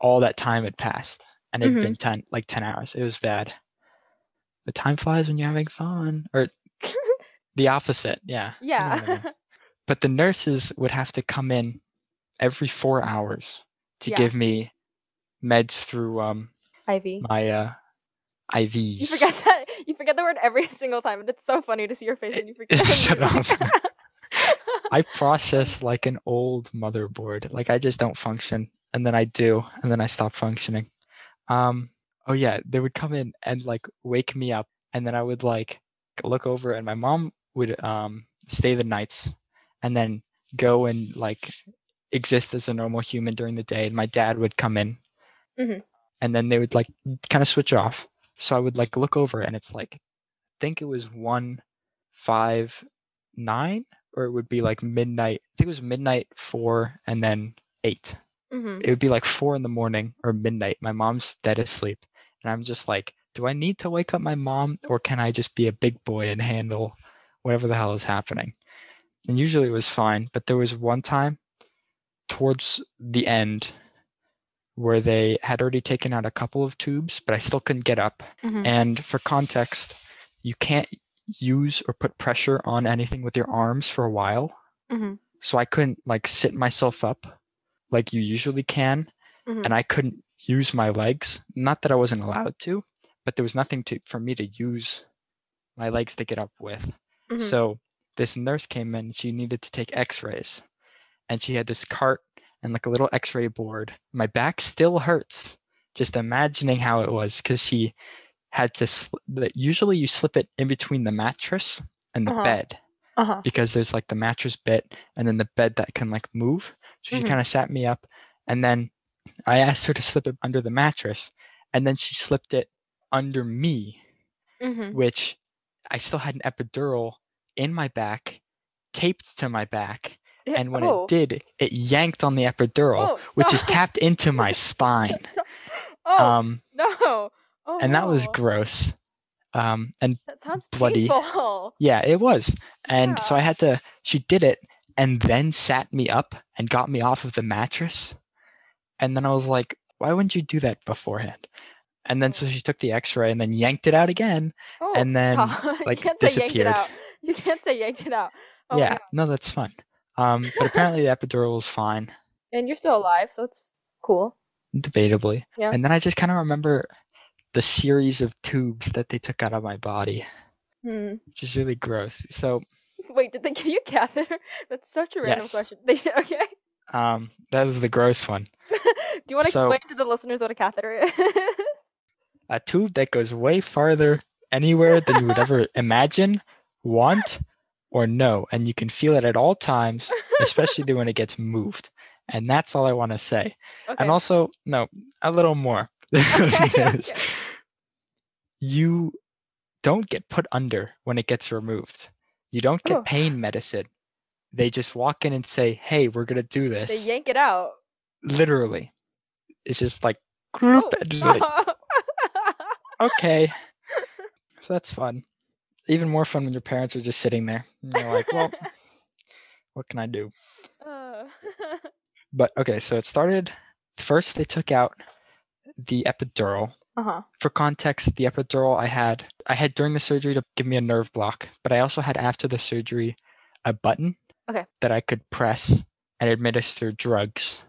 Speaker 1: all that time had passed and it had
Speaker 2: Mhm.
Speaker 1: been 10, like 10 hours. It was bad. The time flies when you're having fun. Or [LAUGHS] the opposite. Yeah. you know what I
Speaker 2: yeah. [LAUGHS]
Speaker 1: But the nurses would have to come in every four hours to
Speaker 2: Yeah.
Speaker 1: give me meds through um
Speaker 2: IV.
Speaker 1: my uh IVs.
Speaker 2: You forget that. You forget the word every [LAUGHS] single time, and it's so funny to see your face when you forget. [LAUGHS]
Speaker 1: Shut up. [LAUGHS] I process like an old motherboard. Like I just don't function, and then I do, and then I stop functioning. Um. Oh yeah, they would come in and like wake me up, and then I would like look over, and my mom would um stay the nights, and then go and like exist as a normal human during the day, and my dad would come in,
Speaker 2: Mhm.
Speaker 1: and then they would like kind of switch off. So I would like look over, and it's like, I think it was one five nine or it would be like midnight. I think it was midnight four and then eight.
Speaker 2: hmm
Speaker 1: It would be like four in the morning or midnight. My mom's dead asleep. And I'm just like, do I need to wake up my mom or can I just be a big boy and handle whatever the hell is happening? And usually it was fine. But there was one time towards the end where they had already taken out a couple of tubes, but I still couldn't get up.
Speaker 2: hmm
Speaker 1: And for context, you can't use or put pressure on anything with your arms for a while.
Speaker 2: hmm
Speaker 1: So I couldn't like sit myself up like you usually can,
Speaker 2: Mhm.
Speaker 1: and I couldn't use my legs. Not that I wasn't allowed to, but there was nothing to for me to use my legs to get up with.
Speaker 2: Mhm.
Speaker 1: So this nurse came in, she needed to take x-rays. And she had this cart and like a little x-ray board. My back still hurts just imagining how it was cuz she had to sl- usually you slip it in between the mattress and the
Speaker 2: Uh-huh.
Speaker 1: bed
Speaker 2: Uh-huh.
Speaker 1: because there's like the mattress bit and then the bed that can like move. So she
Speaker 2: Mhm.
Speaker 1: kind of sat me up and then I asked her to slip it under the mattress and then she slipped it under me
Speaker 2: hmm
Speaker 1: which I still had an epidural in my back, taped to my back, and when
Speaker 2: oh.
Speaker 1: it did, it yanked on the epidural,
Speaker 2: Oh,
Speaker 1: which is tapped into my [LAUGHS] spine.
Speaker 2: oh
Speaker 1: Um,
Speaker 2: no. Oh
Speaker 1: and that was gross. Um, and
Speaker 2: That sounds
Speaker 1: bloody.
Speaker 2: painful.
Speaker 1: yeah, it was. And so I had to. She did it, and then sat me up and got me off of the mattress. And then I was like, "Why wouldn't you do that beforehand?" And then so she took the X-ray and then yanked it out again.
Speaker 2: Oh,
Speaker 1: and then,
Speaker 2: stop. [LAUGHS]
Speaker 1: like,
Speaker 2: you can't say yanked it
Speaker 1: disappeared.
Speaker 2: out. You can't say yanked it out. Oh
Speaker 1: yeah, no, that's fun. Um, but apparently the epidural was fine.
Speaker 2: And you're still alive, so it's cool.
Speaker 1: debatably.
Speaker 2: Yeah.
Speaker 1: And then I just kind of remember the series of tubes that they took out of my body,
Speaker 2: Hmm.
Speaker 1: which is really gross. So [LAUGHS]
Speaker 2: Wait, did they give you [LAUGHS] a catheter? That's such a random
Speaker 1: Yes.
Speaker 2: question. [LAUGHS] They okay.
Speaker 1: um, that was the gross one.
Speaker 2: Do you want to
Speaker 1: So-
Speaker 2: explain to the listeners what a catheter is?
Speaker 1: A tube that goes way farther anywhere than you would ever imagine, want, or no. and you can feel it at all times, especially [LAUGHS] when it gets moved. And that's all I want to say.
Speaker 2: okay.
Speaker 1: And also, no, a little more. [LAUGHS]
Speaker 2: Okay, [LAUGHS] okay.
Speaker 1: You don't get put under when it gets removed. You don't get
Speaker 2: Oh.
Speaker 1: pain medicine. They just walk in and say, "Hey, we're gonna do this.
Speaker 2: they yank it out.
Speaker 1: Literally, it's just like,
Speaker 2: Oh.
Speaker 1: just like, okay. So that's fun. Even more fun when your parents are just sitting there. And you're like, well, [LAUGHS] what can I do?
Speaker 2: Uh, [LAUGHS]
Speaker 1: But okay, so it started. First, they took out the epidural.
Speaker 2: uh-huh.
Speaker 1: For context, the epidural I had, I had during the surgery to give me a nerve block, but I also had after the surgery a button
Speaker 2: Okay.
Speaker 1: that I could press and administer drugs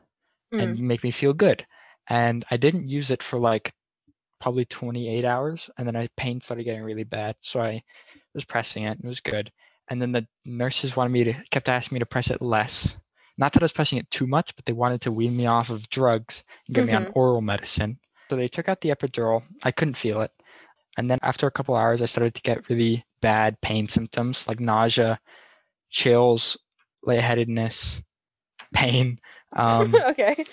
Speaker 2: Mm.
Speaker 1: and make me feel good. And I didn't use it for like probably 28 hours, and then my pain started getting really bad. So I was pressing it, and it was good. And then the nurses wanted me to kept asking me to press it less. Not that I was pressing it too much, but they wanted to wean me off of drugs and get me on oral medicine. So they took out the epidural. I couldn't feel it. And then after a couple hours, I started to get really bad pain symptoms like nausea, chills, lightheadedness, pain. [LAUGHS] Um,
Speaker 2: okay.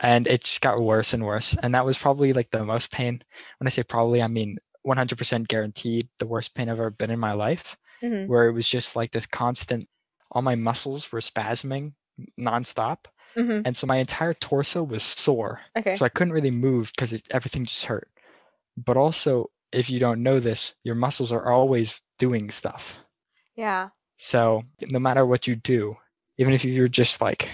Speaker 1: And it just got worse and worse. And that was probably like the most pain. When I say probably, I mean 100% guaranteed the worst pain I've ever been in my life,
Speaker 2: hmm
Speaker 1: where it was just like this constant, all my muscles were spasming nonstop.
Speaker 2: hmm
Speaker 1: And so my entire torso was sore.
Speaker 2: Okay.
Speaker 1: So I couldn't really move because everything just hurt. But also, if you don't know this, your muscles are always doing stuff.
Speaker 2: Yeah.
Speaker 1: So no matter what you do, even if you're just like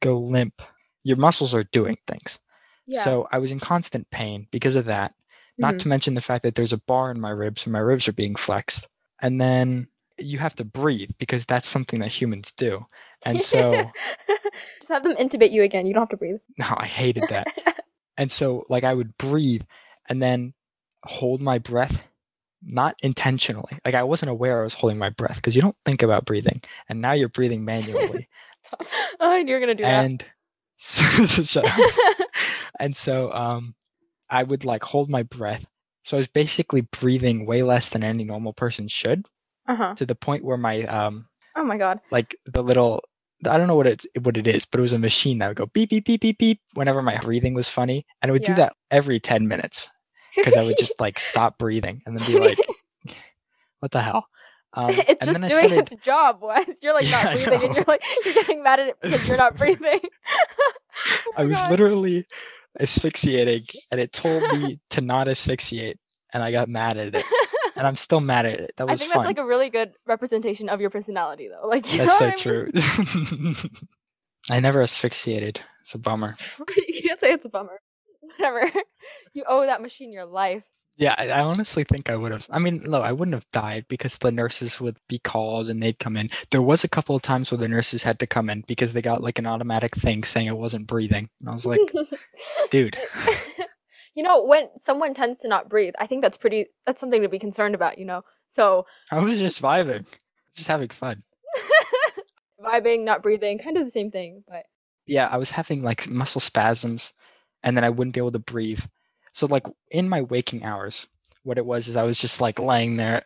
Speaker 1: go limp, your muscles are doing things.
Speaker 2: Yeah.
Speaker 1: So I was in constant pain because of that. Not
Speaker 2: Mhm.
Speaker 1: to mention the fact that there's a bar in my ribs and my ribs are being flexed. And then you have to breathe because that's something that humans do. And so [LAUGHS]
Speaker 2: just have them intubate you again. You don't have to breathe. [LAUGHS]
Speaker 1: no, I hated that. [LAUGHS] And so like I would breathe and then hold my breath not intentionally. Like I wasn't aware I was holding my breath because you don't think about breathing. And now you're breathing manually.
Speaker 2: Stop. Oh, you're gonna do
Speaker 1: and [LAUGHS] so, [LAUGHS] and so um I would like hold my breath. So I was basically breathing way less than any normal person should
Speaker 2: uh huh.
Speaker 1: to the point where my um
Speaker 2: Oh my god.
Speaker 1: like the little I don't know what it what it is, but it was a machine that would go beep beep beep beep beep whenever my breathing was funny, and it would
Speaker 2: Yeah.
Speaker 1: do that every ten minutes because I would just like stop breathing and then be like, [LAUGHS] "What the hell?" Um, [LAUGHS]
Speaker 2: it's just doing
Speaker 1: started-
Speaker 2: its job, Wes. You're like [LAUGHS]
Speaker 1: Yeah,
Speaker 2: not breathing, and you're like you're getting mad at it [LAUGHS] because you're not breathing. Oh
Speaker 1: I was
Speaker 2: God.
Speaker 1: literally asphyxiating, and it told me to not asphyxiate, and I got mad at it, and I'm still mad at it. That was.
Speaker 2: I think
Speaker 1: fun.
Speaker 2: that's like a really good representation of your personality, though. Like you
Speaker 1: That's
Speaker 2: know
Speaker 1: so
Speaker 2: I mean?
Speaker 1: true. I never asphyxiated. It's a bummer.
Speaker 2: you can't say it's a bummer. Whatever. You owe that machine your life.
Speaker 1: Yeah, I, I honestly think I would have. I mean, no, I wouldn't have died because the nurses would be called and they'd come in. There was a couple of times where the nurses had to come in because they got like an automatic thing saying I wasn't breathing. And I was like, [LAUGHS] dude, [LAUGHS]
Speaker 2: you know, when someone tends to not breathe, I think that's pretty. That's something to be concerned about. You know, so
Speaker 1: I was just vibing, just having fun. [LAUGHS]
Speaker 2: vibing, not breathing, kind of the same thing. But
Speaker 1: Yeah, I was having like muscle spasms and then I wouldn't be able to breathe. So, like, in my waking hours, what it was is I was just like laying there,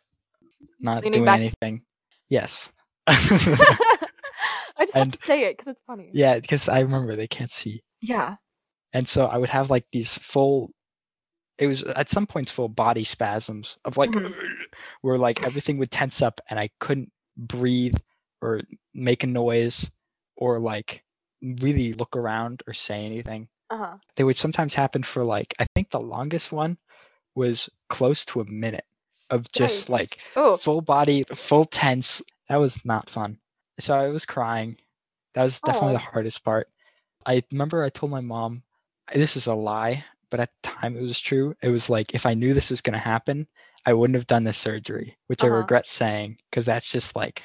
Speaker 1: not
Speaker 2: leaning
Speaker 1: doing
Speaker 2: back.
Speaker 1: anything. Yes. [LAUGHS]
Speaker 2: I just have to say it because it's funny.
Speaker 1: yeah, because I remember they can't see.
Speaker 2: Yeah.
Speaker 1: and so I would have like these full. It was at some points full body spasms of like,
Speaker 2: Mhm. [CLEARS THROAT]
Speaker 1: where like everything would tense up and I couldn't breathe or make a noise or like really look around or say anything.
Speaker 2: Uh huh.
Speaker 1: They would sometimes happen for like I think the longest one was close to a minute of just like
Speaker 2: Oh.
Speaker 1: full body, full tense. That was not fun. So I was crying. That was definitely the hardest part. I remember I told my mom, this is a lie, but at the time it was true. It was like, if I knew this was going to happen, I wouldn't have done the surgery, which I
Speaker 2: Uh-huh.
Speaker 1: regret saying because that's just like,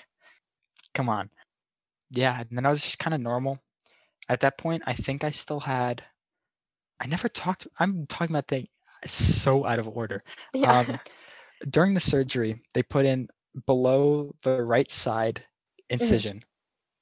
Speaker 1: come on. Yeah. And then I was just kind of normal. At that point, I think I still had, I never talked, I'm talking about things so out of order [LAUGHS]
Speaker 2: Yeah.
Speaker 1: um, during the surgery, they put in below the right side incision,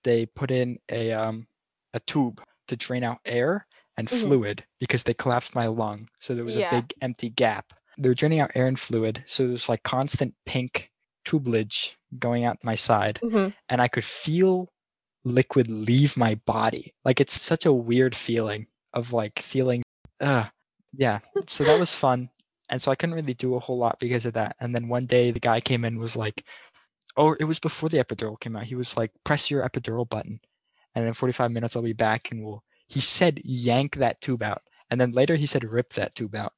Speaker 1: they put in a um, a tube to drain out air and
Speaker 2: Mhm.
Speaker 1: fluid because they collapsed my lung, so there was
Speaker 2: Yeah.
Speaker 1: a big empty gap. They were draining out air and fluid, so there was like constant pink tubulage going out my side,
Speaker 2: Mhm.
Speaker 1: and I could feel liquid leave my body. Like it's such a weird feeling of like feeling, uh, yeah. So that was fun and so I couldn't really do a whole lot because of that. And then one day the guy came in and was like, "Oh, it was before the epidural came out." He was like, "Press your epidural button, and in 45 minutes I'll be back and we'll." He said, "Yank that tube out," and then later he said, "Rip that tube out,"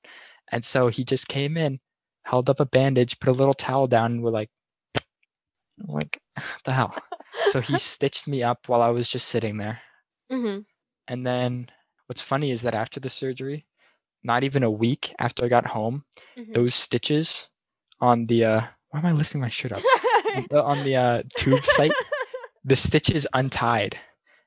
Speaker 1: and so he just came in, held up a bandage, put a little towel down, and we're like, "Like, what the hell?" So he [LAUGHS] stitched me up while I was just sitting there.
Speaker 2: Mhm.
Speaker 1: And then what's funny is that after the surgery, not even a week after I got home,
Speaker 2: Mhm.
Speaker 1: those stitches on the uh why am I lifting my shirt up? [LAUGHS] On the uh tube site, [LAUGHS] the stitches untied.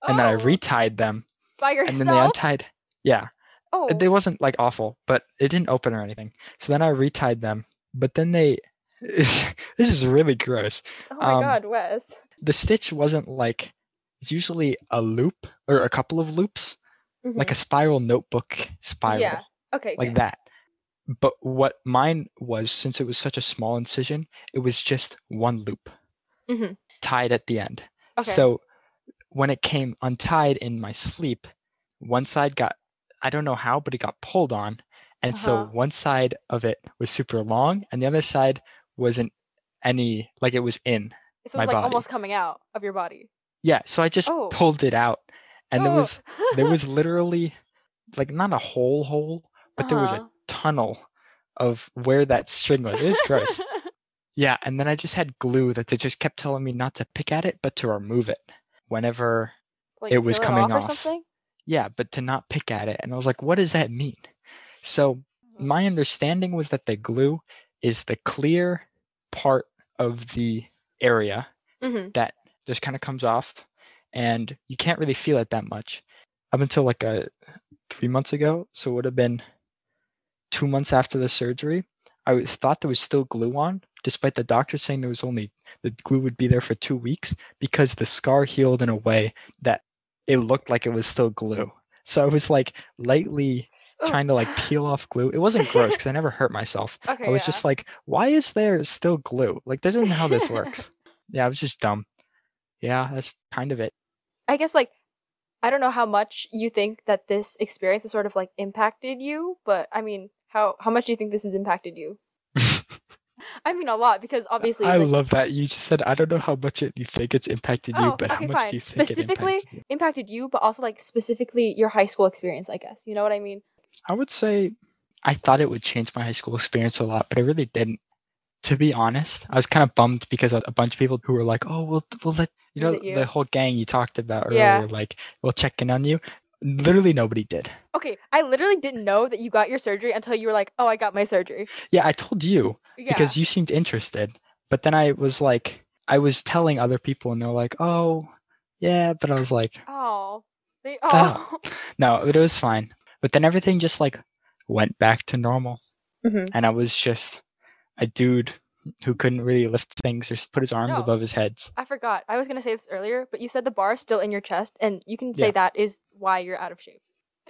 Speaker 1: And then I
Speaker 2: Oh,
Speaker 1: retied them.
Speaker 2: by yourself.
Speaker 1: And then they untied yeah.
Speaker 2: oh.
Speaker 1: They wasn't like awful, but it didn't open or anything. So then I retied them. But then they [LAUGHS] this is really gross.
Speaker 2: oh my
Speaker 1: um,
Speaker 2: god, Wes.
Speaker 1: The stitch wasn't like it's usually a loop or a couple of loops, like a spiral notebook spiral.
Speaker 2: Mm-hmm. Yeah. Okay.
Speaker 1: like that. But what mine was, since it was such a small incision, it was just one loop
Speaker 2: Mhm.
Speaker 1: tied at the end.
Speaker 2: Okay.
Speaker 1: So when it came untied in my sleep, one side got, I don't know how, but it got pulled on. And so
Speaker 2: Uh-huh.
Speaker 1: one side of it was super long and the other side wasn't any, like it was in.
Speaker 2: so
Speaker 1: my
Speaker 2: it's like
Speaker 1: body.
Speaker 2: almost coming out of your body.
Speaker 1: Yeah. So I just
Speaker 2: Oh.
Speaker 1: pulled it out and there
Speaker 2: Oh.
Speaker 1: was, there was [LAUGHS] literally like not a whole hole, but there was a
Speaker 2: Uh-huh.
Speaker 1: tunnel of where that string was. It was gross. [LAUGHS] Yeah, and then I just had glue that they just kept telling me not to pick at it, but to remove it whenever
Speaker 2: like,
Speaker 1: it was coming
Speaker 2: off,
Speaker 1: off. Yeah, but to not pick at it. And I was like, what does that mean? So my understanding was that the glue is the clear part of the area
Speaker 2: Mm-hmm.
Speaker 1: that just kind of comes off and you can't really feel it that much up until like a three months ago so it would have been two months after the surgery i was, thought there was still glue on despite the doctor saying there was only the glue would be there for two weeks because the scar healed in a way that it looked like it was still glue so i was like lightly
Speaker 2: Ooh.
Speaker 1: trying to like peel off glue it wasn't gross because i never hurt myself [LAUGHS]
Speaker 2: Okay.
Speaker 1: I was
Speaker 2: yeah.
Speaker 1: just like, why is there still glue? Like, this isn't how this [LAUGHS] works. yeah, I was just dumb. Yeah, that's kind of it.
Speaker 2: I guess like I don't know how much you think that this experience has sort of like impacted you, but I mean, how how much do you think this has impacted you? [LAUGHS] I mean, a lot because obviously.
Speaker 1: I
Speaker 2: like,
Speaker 1: love that. You just said, I don't know how much it, you think it's impacted you,
Speaker 2: Oh,
Speaker 1: but how much
Speaker 2: fine.
Speaker 1: do you think
Speaker 2: Specifically-
Speaker 1: it impacted you?
Speaker 2: impacted you, but also like specifically your high school experience. I guess you know what I mean.
Speaker 1: I would say I thought it would change my high school experience a lot, but it really didn't. To be honest, I was kind of bummed because a bunch of people who were like, "Oh, we'll we'll let you know
Speaker 2: you.
Speaker 1: the whole gang you talked about earlier,
Speaker 2: Yeah.
Speaker 1: like we'll check in on you." Literally nobody did.
Speaker 2: Okay, I literally didn't know that you got your surgery until you were like, "Oh, I got my surgery."
Speaker 1: Yeah, I told you.
Speaker 2: Yeah.
Speaker 1: because you seemed interested. But then I was like, I was telling other people, and they're like, "Oh, yeah," but I was like,
Speaker 2: oh, they oh. [LAUGHS] [LAUGHS]
Speaker 1: "No, but it was fine." But then everything just like went back to normal,
Speaker 2: Mhm.
Speaker 1: and I was just a dude who couldn't really lift things or put his arms
Speaker 2: No.
Speaker 1: above his head.
Speaker 2: I forgot. I was gonna say this earlier, but you said the bar is still in your chest, and you can say
Speaker 1: Yeah.
Speaker 2: that is why you're out of shape.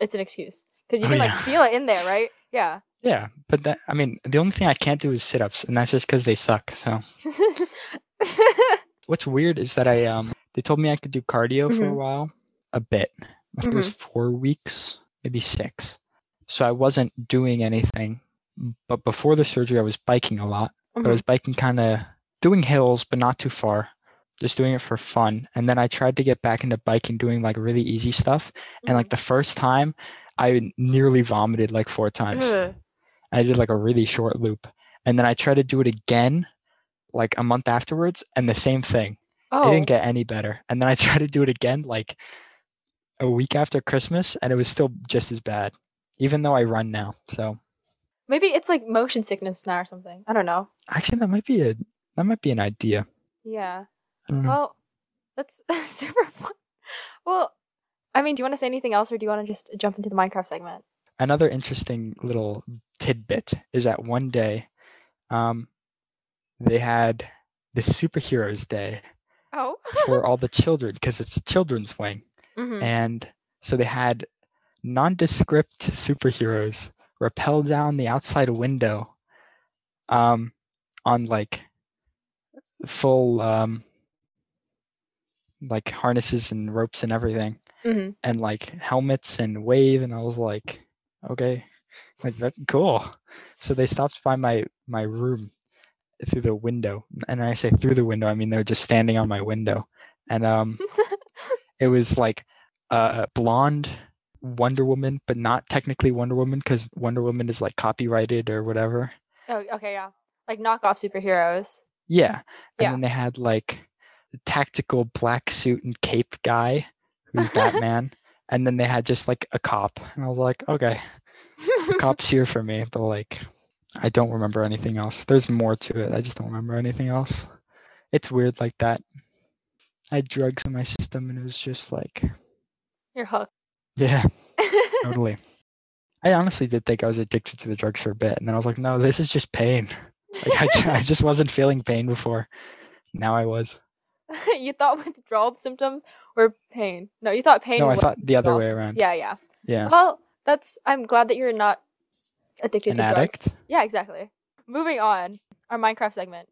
Speaker 2: It's an excuse because you
Speaker 1: Oh,
Speaker 2: can like feel it in there, right? Yeah.
Speaker 1: Yeah, but that I mean, the only thing I can't do is sit-ups, and that's just because they suck. So [LAUGHS] what's weird is that I um they told me I could do cardio for a
Speaker 2: Mhm.
Speaker 1: while, a bit. I think it was four weeks, maybe six. So I wasn't doing anything. But before the surgery, I was biking a lot. But I mm-hmm. was biking kind of doing hills, but not too far. Just doing it for fun. And then I tried to get back into biking, doing like really easy stuff. And like mm-hmm. the first time, I nearly vomited like four times.
Speaker 2: Ugh.
Speaker 1: I did like a really short loop. And then I tried to do it again like a month afterwards, and the same thing.
Speaker 2: oh,
Speaker 1: It didn't oh. get any better. And then I [LAUGHS] tried to do it again like a week after Christmas, and it was still just as bad, even though I run now. So
Speaker 2: maybe it's like motion sickness now or something. I don't know.
Speaker 1: actually, that might be a that might be an idea.
Speaker 2: Yeah.
Speaker 1: I don't know.
Speaker 2: Well, that's [LAUGHS] super fun. Well, I mean, do you want to say anything else, or do you want to just jump into the Minecraft segment?
Speaker 1: Another interesting little tidbit is that one day, um, they had the superheroes day
Speaker 2: Oh.
Speaker 1: for all the [LAUGHS] children because it's a children's wing.
Speaker 2: hmm
Speaker 1: and so they had nondescript superheroes rappel down the outside window um on like full um like harnesses and ropes and everything.
Speaker 2: Hmm
Speaker 1: and like helmets and wave and i was like okay. Like that's cool. So they stopped by my my room through the window. And i say through the window i mean they're just standing on my window. And um [LAUGHS] it was like a blonde Wonder Woman, but not technically Wonder Woman because Wonder Woman is like copyrighted or whatever.
Speaker 2: oh, okay, yeah. Like knockoff superheroes.
Speaker 1: Yeah. And
Speaker 2: Yeah.
Speaker 1: then they had like the tactical black suit and cape guy who's [LAUGHS] Batman. and then they had just like a cop. And I was like, okay, the [LAUGHS] cop's here for me. But like, I don't remember anything else. There's more to it. I just don't remember anything else. It's weird like that. I had drugs in my system and it was just like,
Speaker 2: You're hooked.
Speaker 1: Yeah. [LAUGHS] Totally. I honestly did think I was addicted to the drugs for a bit, and then I was like, no, this is just pain. Like I, ju- I just [LAUGHS] wasn't feeling pain before. Now I was. [LAUGHS]
Speaker 2: you thought withdrawal symptoms were pain. No, you thought pain.
Speaker 1: No, I thought the other way around.
Speaker 2: Yeah, yeah.
Speaker 1: Yeah.
Speaker 2: Well, that's. I'm glad that you're not addicted
Speaker 1: An
Speaker 2: to
Speaker 1: addict?
Speaker 2: drugs. Yeah, exactly. Moving on, our Minecraft segment.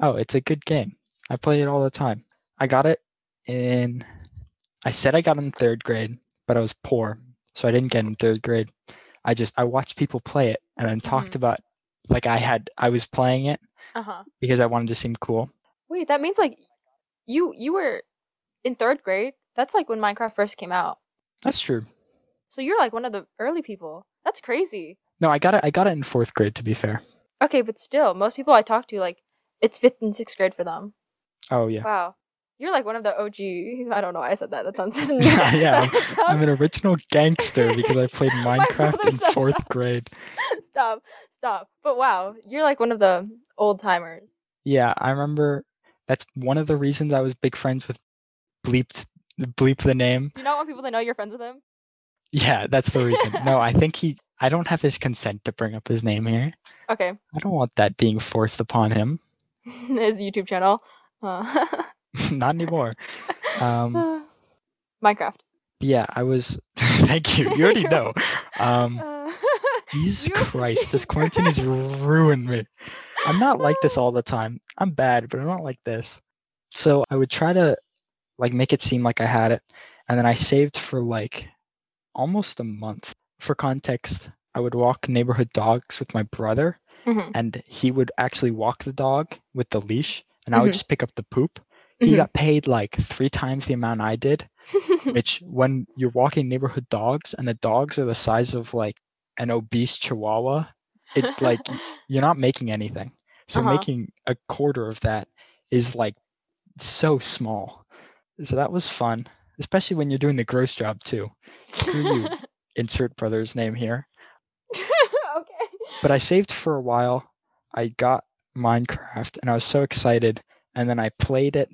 Speaker 1: Oh, it's a good game. I play it all the time. I got it in. I said I got it in third grade, but I was poor, so I didn't get in third grade. I just I watched people play it and then talked
Speaker 2: Mhm.
Speaker 1: about like I had I was playing it
Speaker 2: Uh huh.
Speaker 1: because I wanted to seem cool.
Speaker 2: Wait, that means like you you were in third grade. That's like when Minecraft first came out.
Speaker 1: That's true.
Speaker 2: So you're like one of the early people. That's crazy.
Speaker 1: No, I got it. I got it in fourth grade. To be fair.
Speaker 2: Okay, but still, most people I talk to, like, it's fifth and sixth grade for them.
Speaker 1: Oh yeah.
Speaker 2: Wow. You're like one of the OG. I don't know why I said that. That sounds. [LAUGHS] [LAUGHS]
Speaker 1: yeah,
Speaker 2: that sounds-
Speaker 1: I'm an original gangster [LAUGHS] because I played Minecraft in fourth
Speaker 2: that.
Speaker 1: grade.
Speaker 2: stop, stop. But wow, you're like one of the old timers.
Speaker 1: Yeah, I remember. That's one of the reasons I was big friends with bleeped bleep the name.
Speaker 2: You don't want people to know you're friends with him.
Speaker 1: Yeah, that's the reason. No, I think he. I don't have his consent to bring up his name here.
Speaker 2: Okay,
Speaker 1: I don't want that being forced upon him.
Speaker 2: his YouTube channel. Uh, [LAUGHS]
Speaker 1: Not anymore. Um, [LAUGHS]
Speaker 2: Minecraft.
Speaker 1: yeah, I was. [LAUGHS] thank you. You already know. Um,
Speaker 2: Uh,
Speaker 1: Jesus Christ, this quarantine has ruined me. I'm not like this all the time. I'm bad, but I'm not like this. So I would try to like make it seem like I had it, and then I saved for like almost a month. For context, I would walk neighborhood dogs with my brother,
Speaker 2: Mhm,
Speaker 1: and he would actually walk the dog with the leash, and I would
Speaker 2: Mhm.
Speaker 1: just pick up the poop. He
Speaker 2: mhm.
Speaker 1: got paid like three times the amount I did, [LAUGHS] which when you're walking neighborhood dogs and the dogs are the size of like an obese chihuahua, it like [LAUGHS] you're not making anything. So
Speaker 2: Uh-huh.
Speaker 1: making a quarter of that is like so small. So that was fun, especially when you're doing the gross job too. you. [LAUGHS] Insert brother's name here.
Speaker 2: okay.
Speaker 1: But I saved for a while. I got Minecraft and I was so excited and then I played it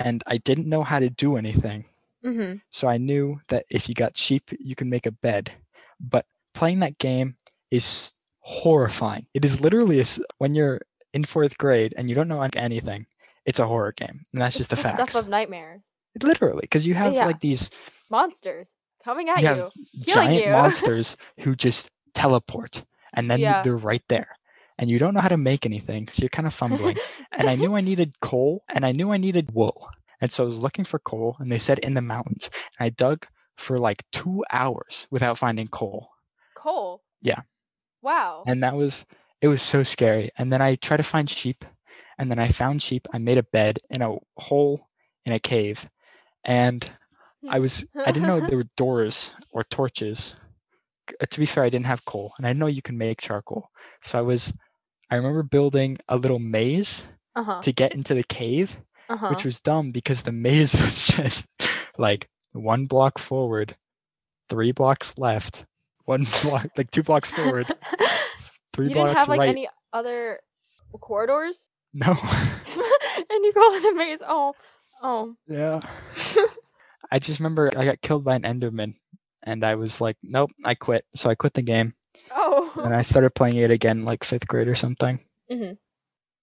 Speaker 1: and I didn't know how to do anything.
Speaker 2: hmm
Speaker 1: So I knew that if you got sheep, you can make a bed. But playing that game is horrifying. It is literally a when you're in fourth grade and you don't know anything, it's a horror game, and that's
Speaker 2: It's
Speaker 1: just the,
Speaker 2: the
Speaker 1: facts.
Speaker 2: stuff of nightmares.
Speaker 1: literally, because you have
Speaker 2: Yeah.
Speaker 1: like these
Speaker 2: Monsters coming at
Speaker 1: You
Speaker 2: you.
Speaker 1: giant
Speaker 2: you. [LAUGHS]
Speaker 1: monsters who just teleport, and then
Speaker 2: Yeah.
Speaker 1: they're right there, and you don't know how to make anything, so you're kind of fumbling. and I knew I [LAUGHS] needed coal, and I knew I needed wool, and so I was looking for coal, and they said in the mountains, and I dug for like two hours without finding coal.
Speaker 2: Coal.
Speaker 1: Yeah.
Speaker 2: Wow.
Speaker 1: and that was it was so scary and then i tried to find sheep and then i found sheep i made a bed in a hole in a cave and i was i didn't know there were [LAUGHS] doors or torches to be fair i didn't have coal and i know you can make charcoal so i was i remember building a little maze
Speaker 2: Uh huh.
Speaker 1: to get into the cave
Speaker 2: Uh huh.
Speaker 1: which was dumb because the maze [LAUGHS] was just like one block forward three blocks left one [LAUGHS] block like two blocks forward [LAUGHS] three
Speaker 2: you didn't
Speaker 1: blocks
Speaker 2: have like
Speaker 1: right
Speaker 2: any other corridors,
Speaker 1: no
Speaker 2: and you call it a maze. Oh, oh.
Speaker 1: Yeah. I just remember I got killed by an Enderman and I was like, nope, I quit. So I quit the game [LAUGHS] And I started playing it again like fifth grade or something.
Speaker 2: Mhm.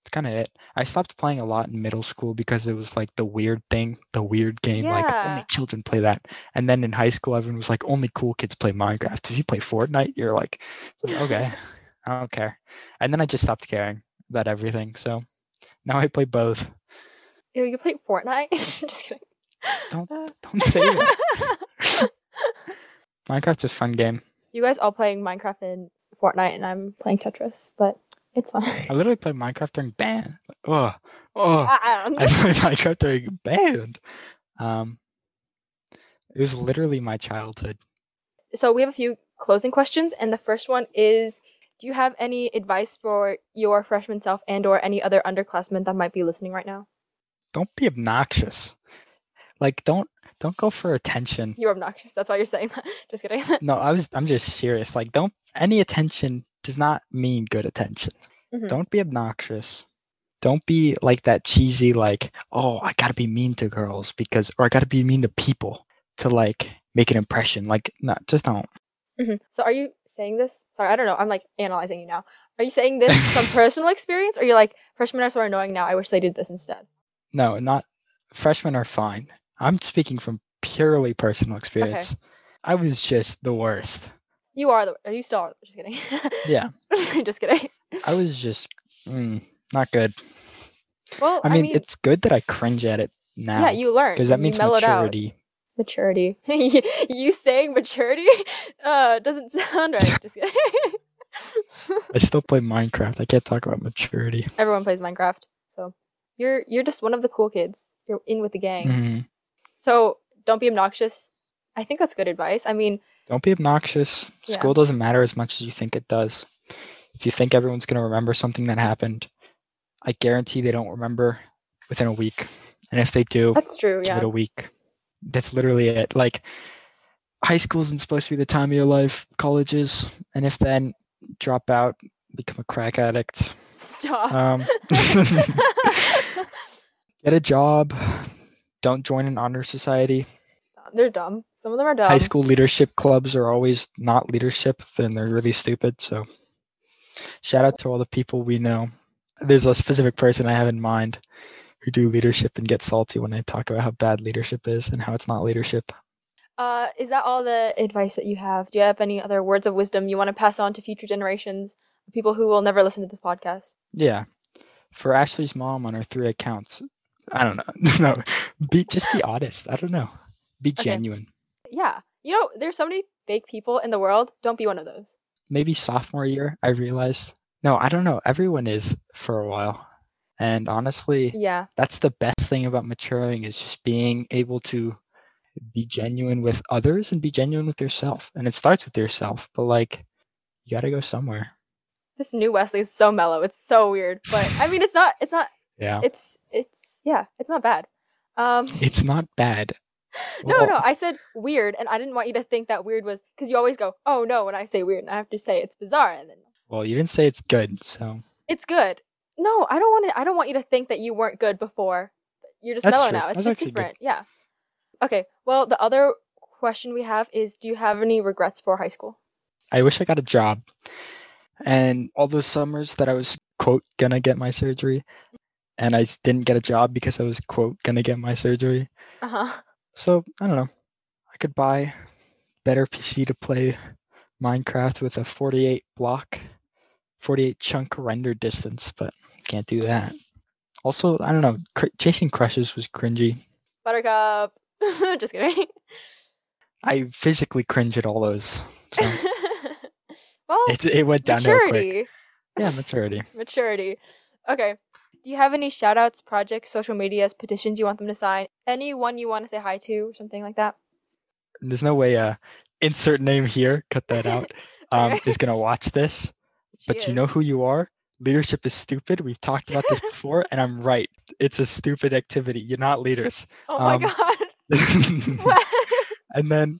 Speaker 1: It's kind of it. I stopped playing a lot in middle school because it was like the weird thing, the weird game. Like only children play that. And then in high school, everyone was like, only cool kids play Minecraft. If you play Fortnite, you're like, okay, [LAUGHS] I don't care. And then I just stopped caring about everything. So now I play both.
Speaker 2: Ew, you play Fortnite? [LAUGHS] Just kidding.
Speaker 1: Don't-
Speaker 2: Uh,
Speaker 1: Don't say that. Minecraft's a fun game.
Speaker 2: you guys all playing Minecraft and Fortnite, and I'm playing Tetris, but it's fine.
Speaker 1: I literally play Minecraft during band. Oh, oh, [LAUGHS] I played Minecraft during band. Um, it was literally my childhood.
Speaker 2: so we have a few closing questions, and the first one is: Do you have any advice for your freshman self and/or any other underclassmen that might be listening right now?
Speaker 1: Don't be obnoxious. Like, don't don't go for attention.
Speaker 2: You're obnoxious. That's why you're saying that. [LAUGHS] Just kidding.
Speaker 1: No, I was I'm just serious. Like, don't any attention does not mean good attention.
Speaker 2: Mhm.
Speaker 1: Don't be obnoxious. Don't be like that cheesy like, oh, I gotta be mean to girls because, or I gotta be mean to people to like make an impression. Like, no, just don't.
Speaker 2: Mhm. So are you saying this? Sorry, I don't know. I'm like analyzing you now. Are you saying this from [LAUGHS] personal experience, or you're like freshmen are so annoying now? I wish they did this instead.
Speaker 1: No, not freshmen are fine. I'm speaking from purely personal experience. I was just the worst.
Speaker 2: You are the. Are you still? Just kidding. [LAUGHS]
Speaker 1: Yeah,
Speaker 2: just kidding.
Speaker 1: I was just mm, not good.
Speaker 2: Well,
Speaker 1: I mean, it's good that I cringe at it now.
Speaker 2: yeah, you learned
Speaker 1: because that means maturity.
Speaker 2: out. Maturity. [LAUGHS] you saying maturity [LAUGHS] uh doesn't sound right. Just kidding.
Speaker 1: I still play Minecraft. I can't talk about maturity.
Speaker 2: Everyone plays Minecraft, so you're you're just one of the cool kids. You're in with the gang.
Speaker 1: Mhm.
Speaker 2: So don't be obnoxious. I think that's good advice. I mean,
Speaker 1: Don't be obnoxious.
Speaker 2: Yeah.
Speaker 1: School doesn't matter as much as you think it does. If you think everyone's going to remember something that happened, I guarantee they don't remember within a week. And if they do,
Speaker 2: That's true.
Speaker 1: give
Speaker 2: Yeah.
Speaker 1: it a week. That's literally it. Like high school isn't supposed to be the time of your life, colleges, and if then drop out, become a crack addict,
Speaker 2: Stop.
Speaker 1: um, [LAUGHS] [LAUGHS] get a job, don't join an honor society.
Speaker 2: They're dumb. Some of them are dumb.
Speaker 1: High school leadership clubs are always not leadership, then they're really stupid. So shout out to all the people we know. There's a specific person I have in mind who do leadership and get salty when I talk about how bad leadership is and how it's not leadership.
Speaker 2: Uh, is that all the advice that you have? Do you have any other words of wisdom you want to pass on to future generations, people who will never listen to this podcast?
Speaker 1: Yeah. For Ashley's mom on her three accounts, I don't know. [LAUGHS] no, be just be honest. I don't know. Be
Speaker 2: Okay.
Speaker 1: genuine.
Speaker 2: Yeah. You know, there's so many fake people in the world. Don't be one of those.
Speaker 1: Maybe sophomore year, I realized. No, I don't know. Everyone is for a while. And honestly,
Speaker 2: Yeah.
Speaker 1: that's the best thing about maturing is just being able to be genuine with others and be genuine with yourself. And it starts with yourself, but like you got to go somewhere.
Speaker 2: This new Wesley is so mellow. It's so weird. But I mean, it's not. It's not. [LAUGHS]
Speaker 1: Yeah.
Speaker 2: It's. It's. Yeah. It's not bad. Um.
Speaker 1: It's not bad. [LAUGHS]
Speaker 2: No,
Speaker 1: Well,
Speaker 2: no. I said weird, and I didn't want you to think that weird was because you always go, "Oh no," when I say weird, and I have to say it's bizarre, and then
Speaker 1: Well, you didn't say it's good, so
Speaker 2: it's good. No, I don't want to. I don't want you to think that you weren't good before. You're just
Speaker 1: That's
Speaker 2: mellow
Speaker 1: true.
Speaker 2: now. It's
Speaker 1: That's
Speaker 2: just
Speaker 1: actually good.
Speaker 2: different. Yeah. Okay. Well, the other question we have is, do you have any regrets for high school?
Speaker 1: I wish I got a job. And all those summers that I was quote gonna get my surgery, and I didn't get a job because I was quote gonna get my surgery.
Speaker 2: Uh huh.
Speaker 1: So I don't know. I could buy better PC to play Minecraft with a 48 block, 48 chunk render distance, but can't do that. Also, I don't know. Cr- chasing crushes was cringy.
Speaker 2: Buttercup. [LAUGHS] just kidding.
Speaker 1: I physically cringe at all those. So [LAUGHS]
Speaker 2: well,
Speaker 1: it it went quick.
Speaker 2: maturity.
Speaker 1: Yeah, maturity. [LAUGHS]
Speaker 2: Maturity. Okay. Do you have any shout outs, projects, social medias, petitions you want them to sign? Anyone you want to say hi to or something like that?
Speaker 1: There's no way uh insert name here, cut that out. [LAUGHS] Um is gonna watch this.
Speaker 2: She
Speaker 1: But you know who you are? Leadership is stupid. We've talked about this [LAUGHS] before, and I'm right. It's a stupid activity. You're not leaders.
Speaker 2: Oh my
Speaker 1: um,
Speaker 2: god. [LAUGHS]
Speaker 1: and then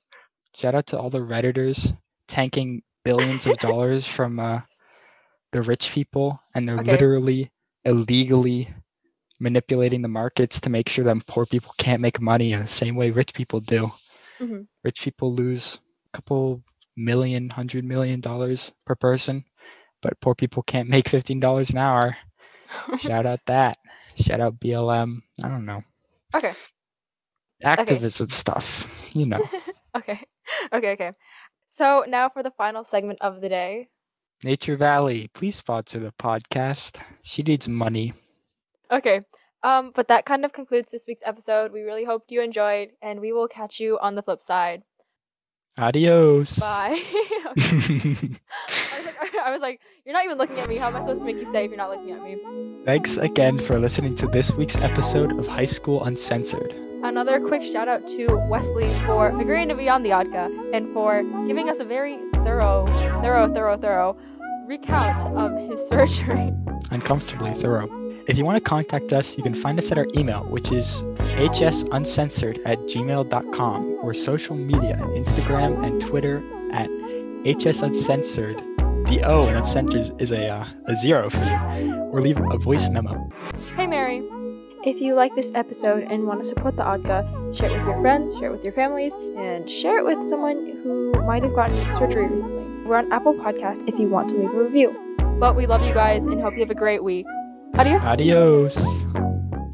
Speaker 1: shout out to all the redditors tanking billions of dollars from uh, the rich people, and they're
Speaker 2: Okay.
Speaker 1: literally illegally manipulating the markets to make sure that poor people can't make money in the same way rich people do.
Speaker 2: Mhm.
Speaker 1: Rich people lose a couple million, hundred million dollars per person, but poor people can't make fifteen dollars an hour. [LAUGHS] Shout out that. Shout out BLM. I don't know.
Speaker 2: okay.
Speaker 1: Activism stuff. You know. [LAUGHS]
Speaker 2: Okay. Okay, okay. So now for the final segment of the day.
Speaker 1: Nature Valley, please sponsor the podcast. She needs money.
Speaker 2: Okay. Um, but that kind of concludes this week's episode. We really hope you enjoyed, and we will catch you on the flip side.
Speaker 1: Adios.
Speaker 2: Bye. [LAUGHS] I was like, I was like, you're not even looking at me. How am I supposed to make you say if you're not looking at me?
Speaker 1: Thanks again for listening to this week's episode of High School Uncensored.
Speaker 2: Another quick shout out to Wesley for agreeing to be on the Odka and for giving us a very thorough, thorough, thorough, thorough recount of his [LAUGHS] surgery.
Speaker 1: Uncomfortably thorough. If you want to contact us, you can find us at our email, which is hsuncensored at gmail.com, or social media, Instagram and Twitter at hsuncensored. The O in uncensored is a, uh, a zero for you, or leave a voice memo.
Speaker 2: Hey, Mary. If you like this episode and want to support the Odka, share it with your friends, share it with your families, and share it with someone who might have gotten surgery recently. We're on Apple Podcast if you want to leave a review. But we love you guys and hope you have a great week. Adios.
Speaker 1: Adios.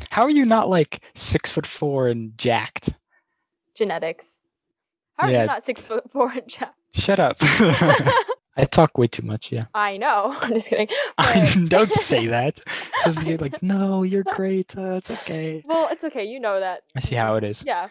Speaker 1: How are you not like six foot four and jacked?
Speaker 2: Genetics. How are
Speaker 1: Yeah.
Speaker 2: you not six foot four and jacked?
Speaker 1: Shut up. [LAUGHS] [LAUGHS] I talk way too much, yeah.
Speaker 2: I know. [LAUGHS] I'm just kidding. [LAUGHS] But- [LAUGHS]
Speaker 1: Don't say that. So you're like, no, you're great. Uh, it's okay.
Speaker 2: Well, it's okay. You know that.
Speaker 1: I see how it is.
Speaker 2: Yeah.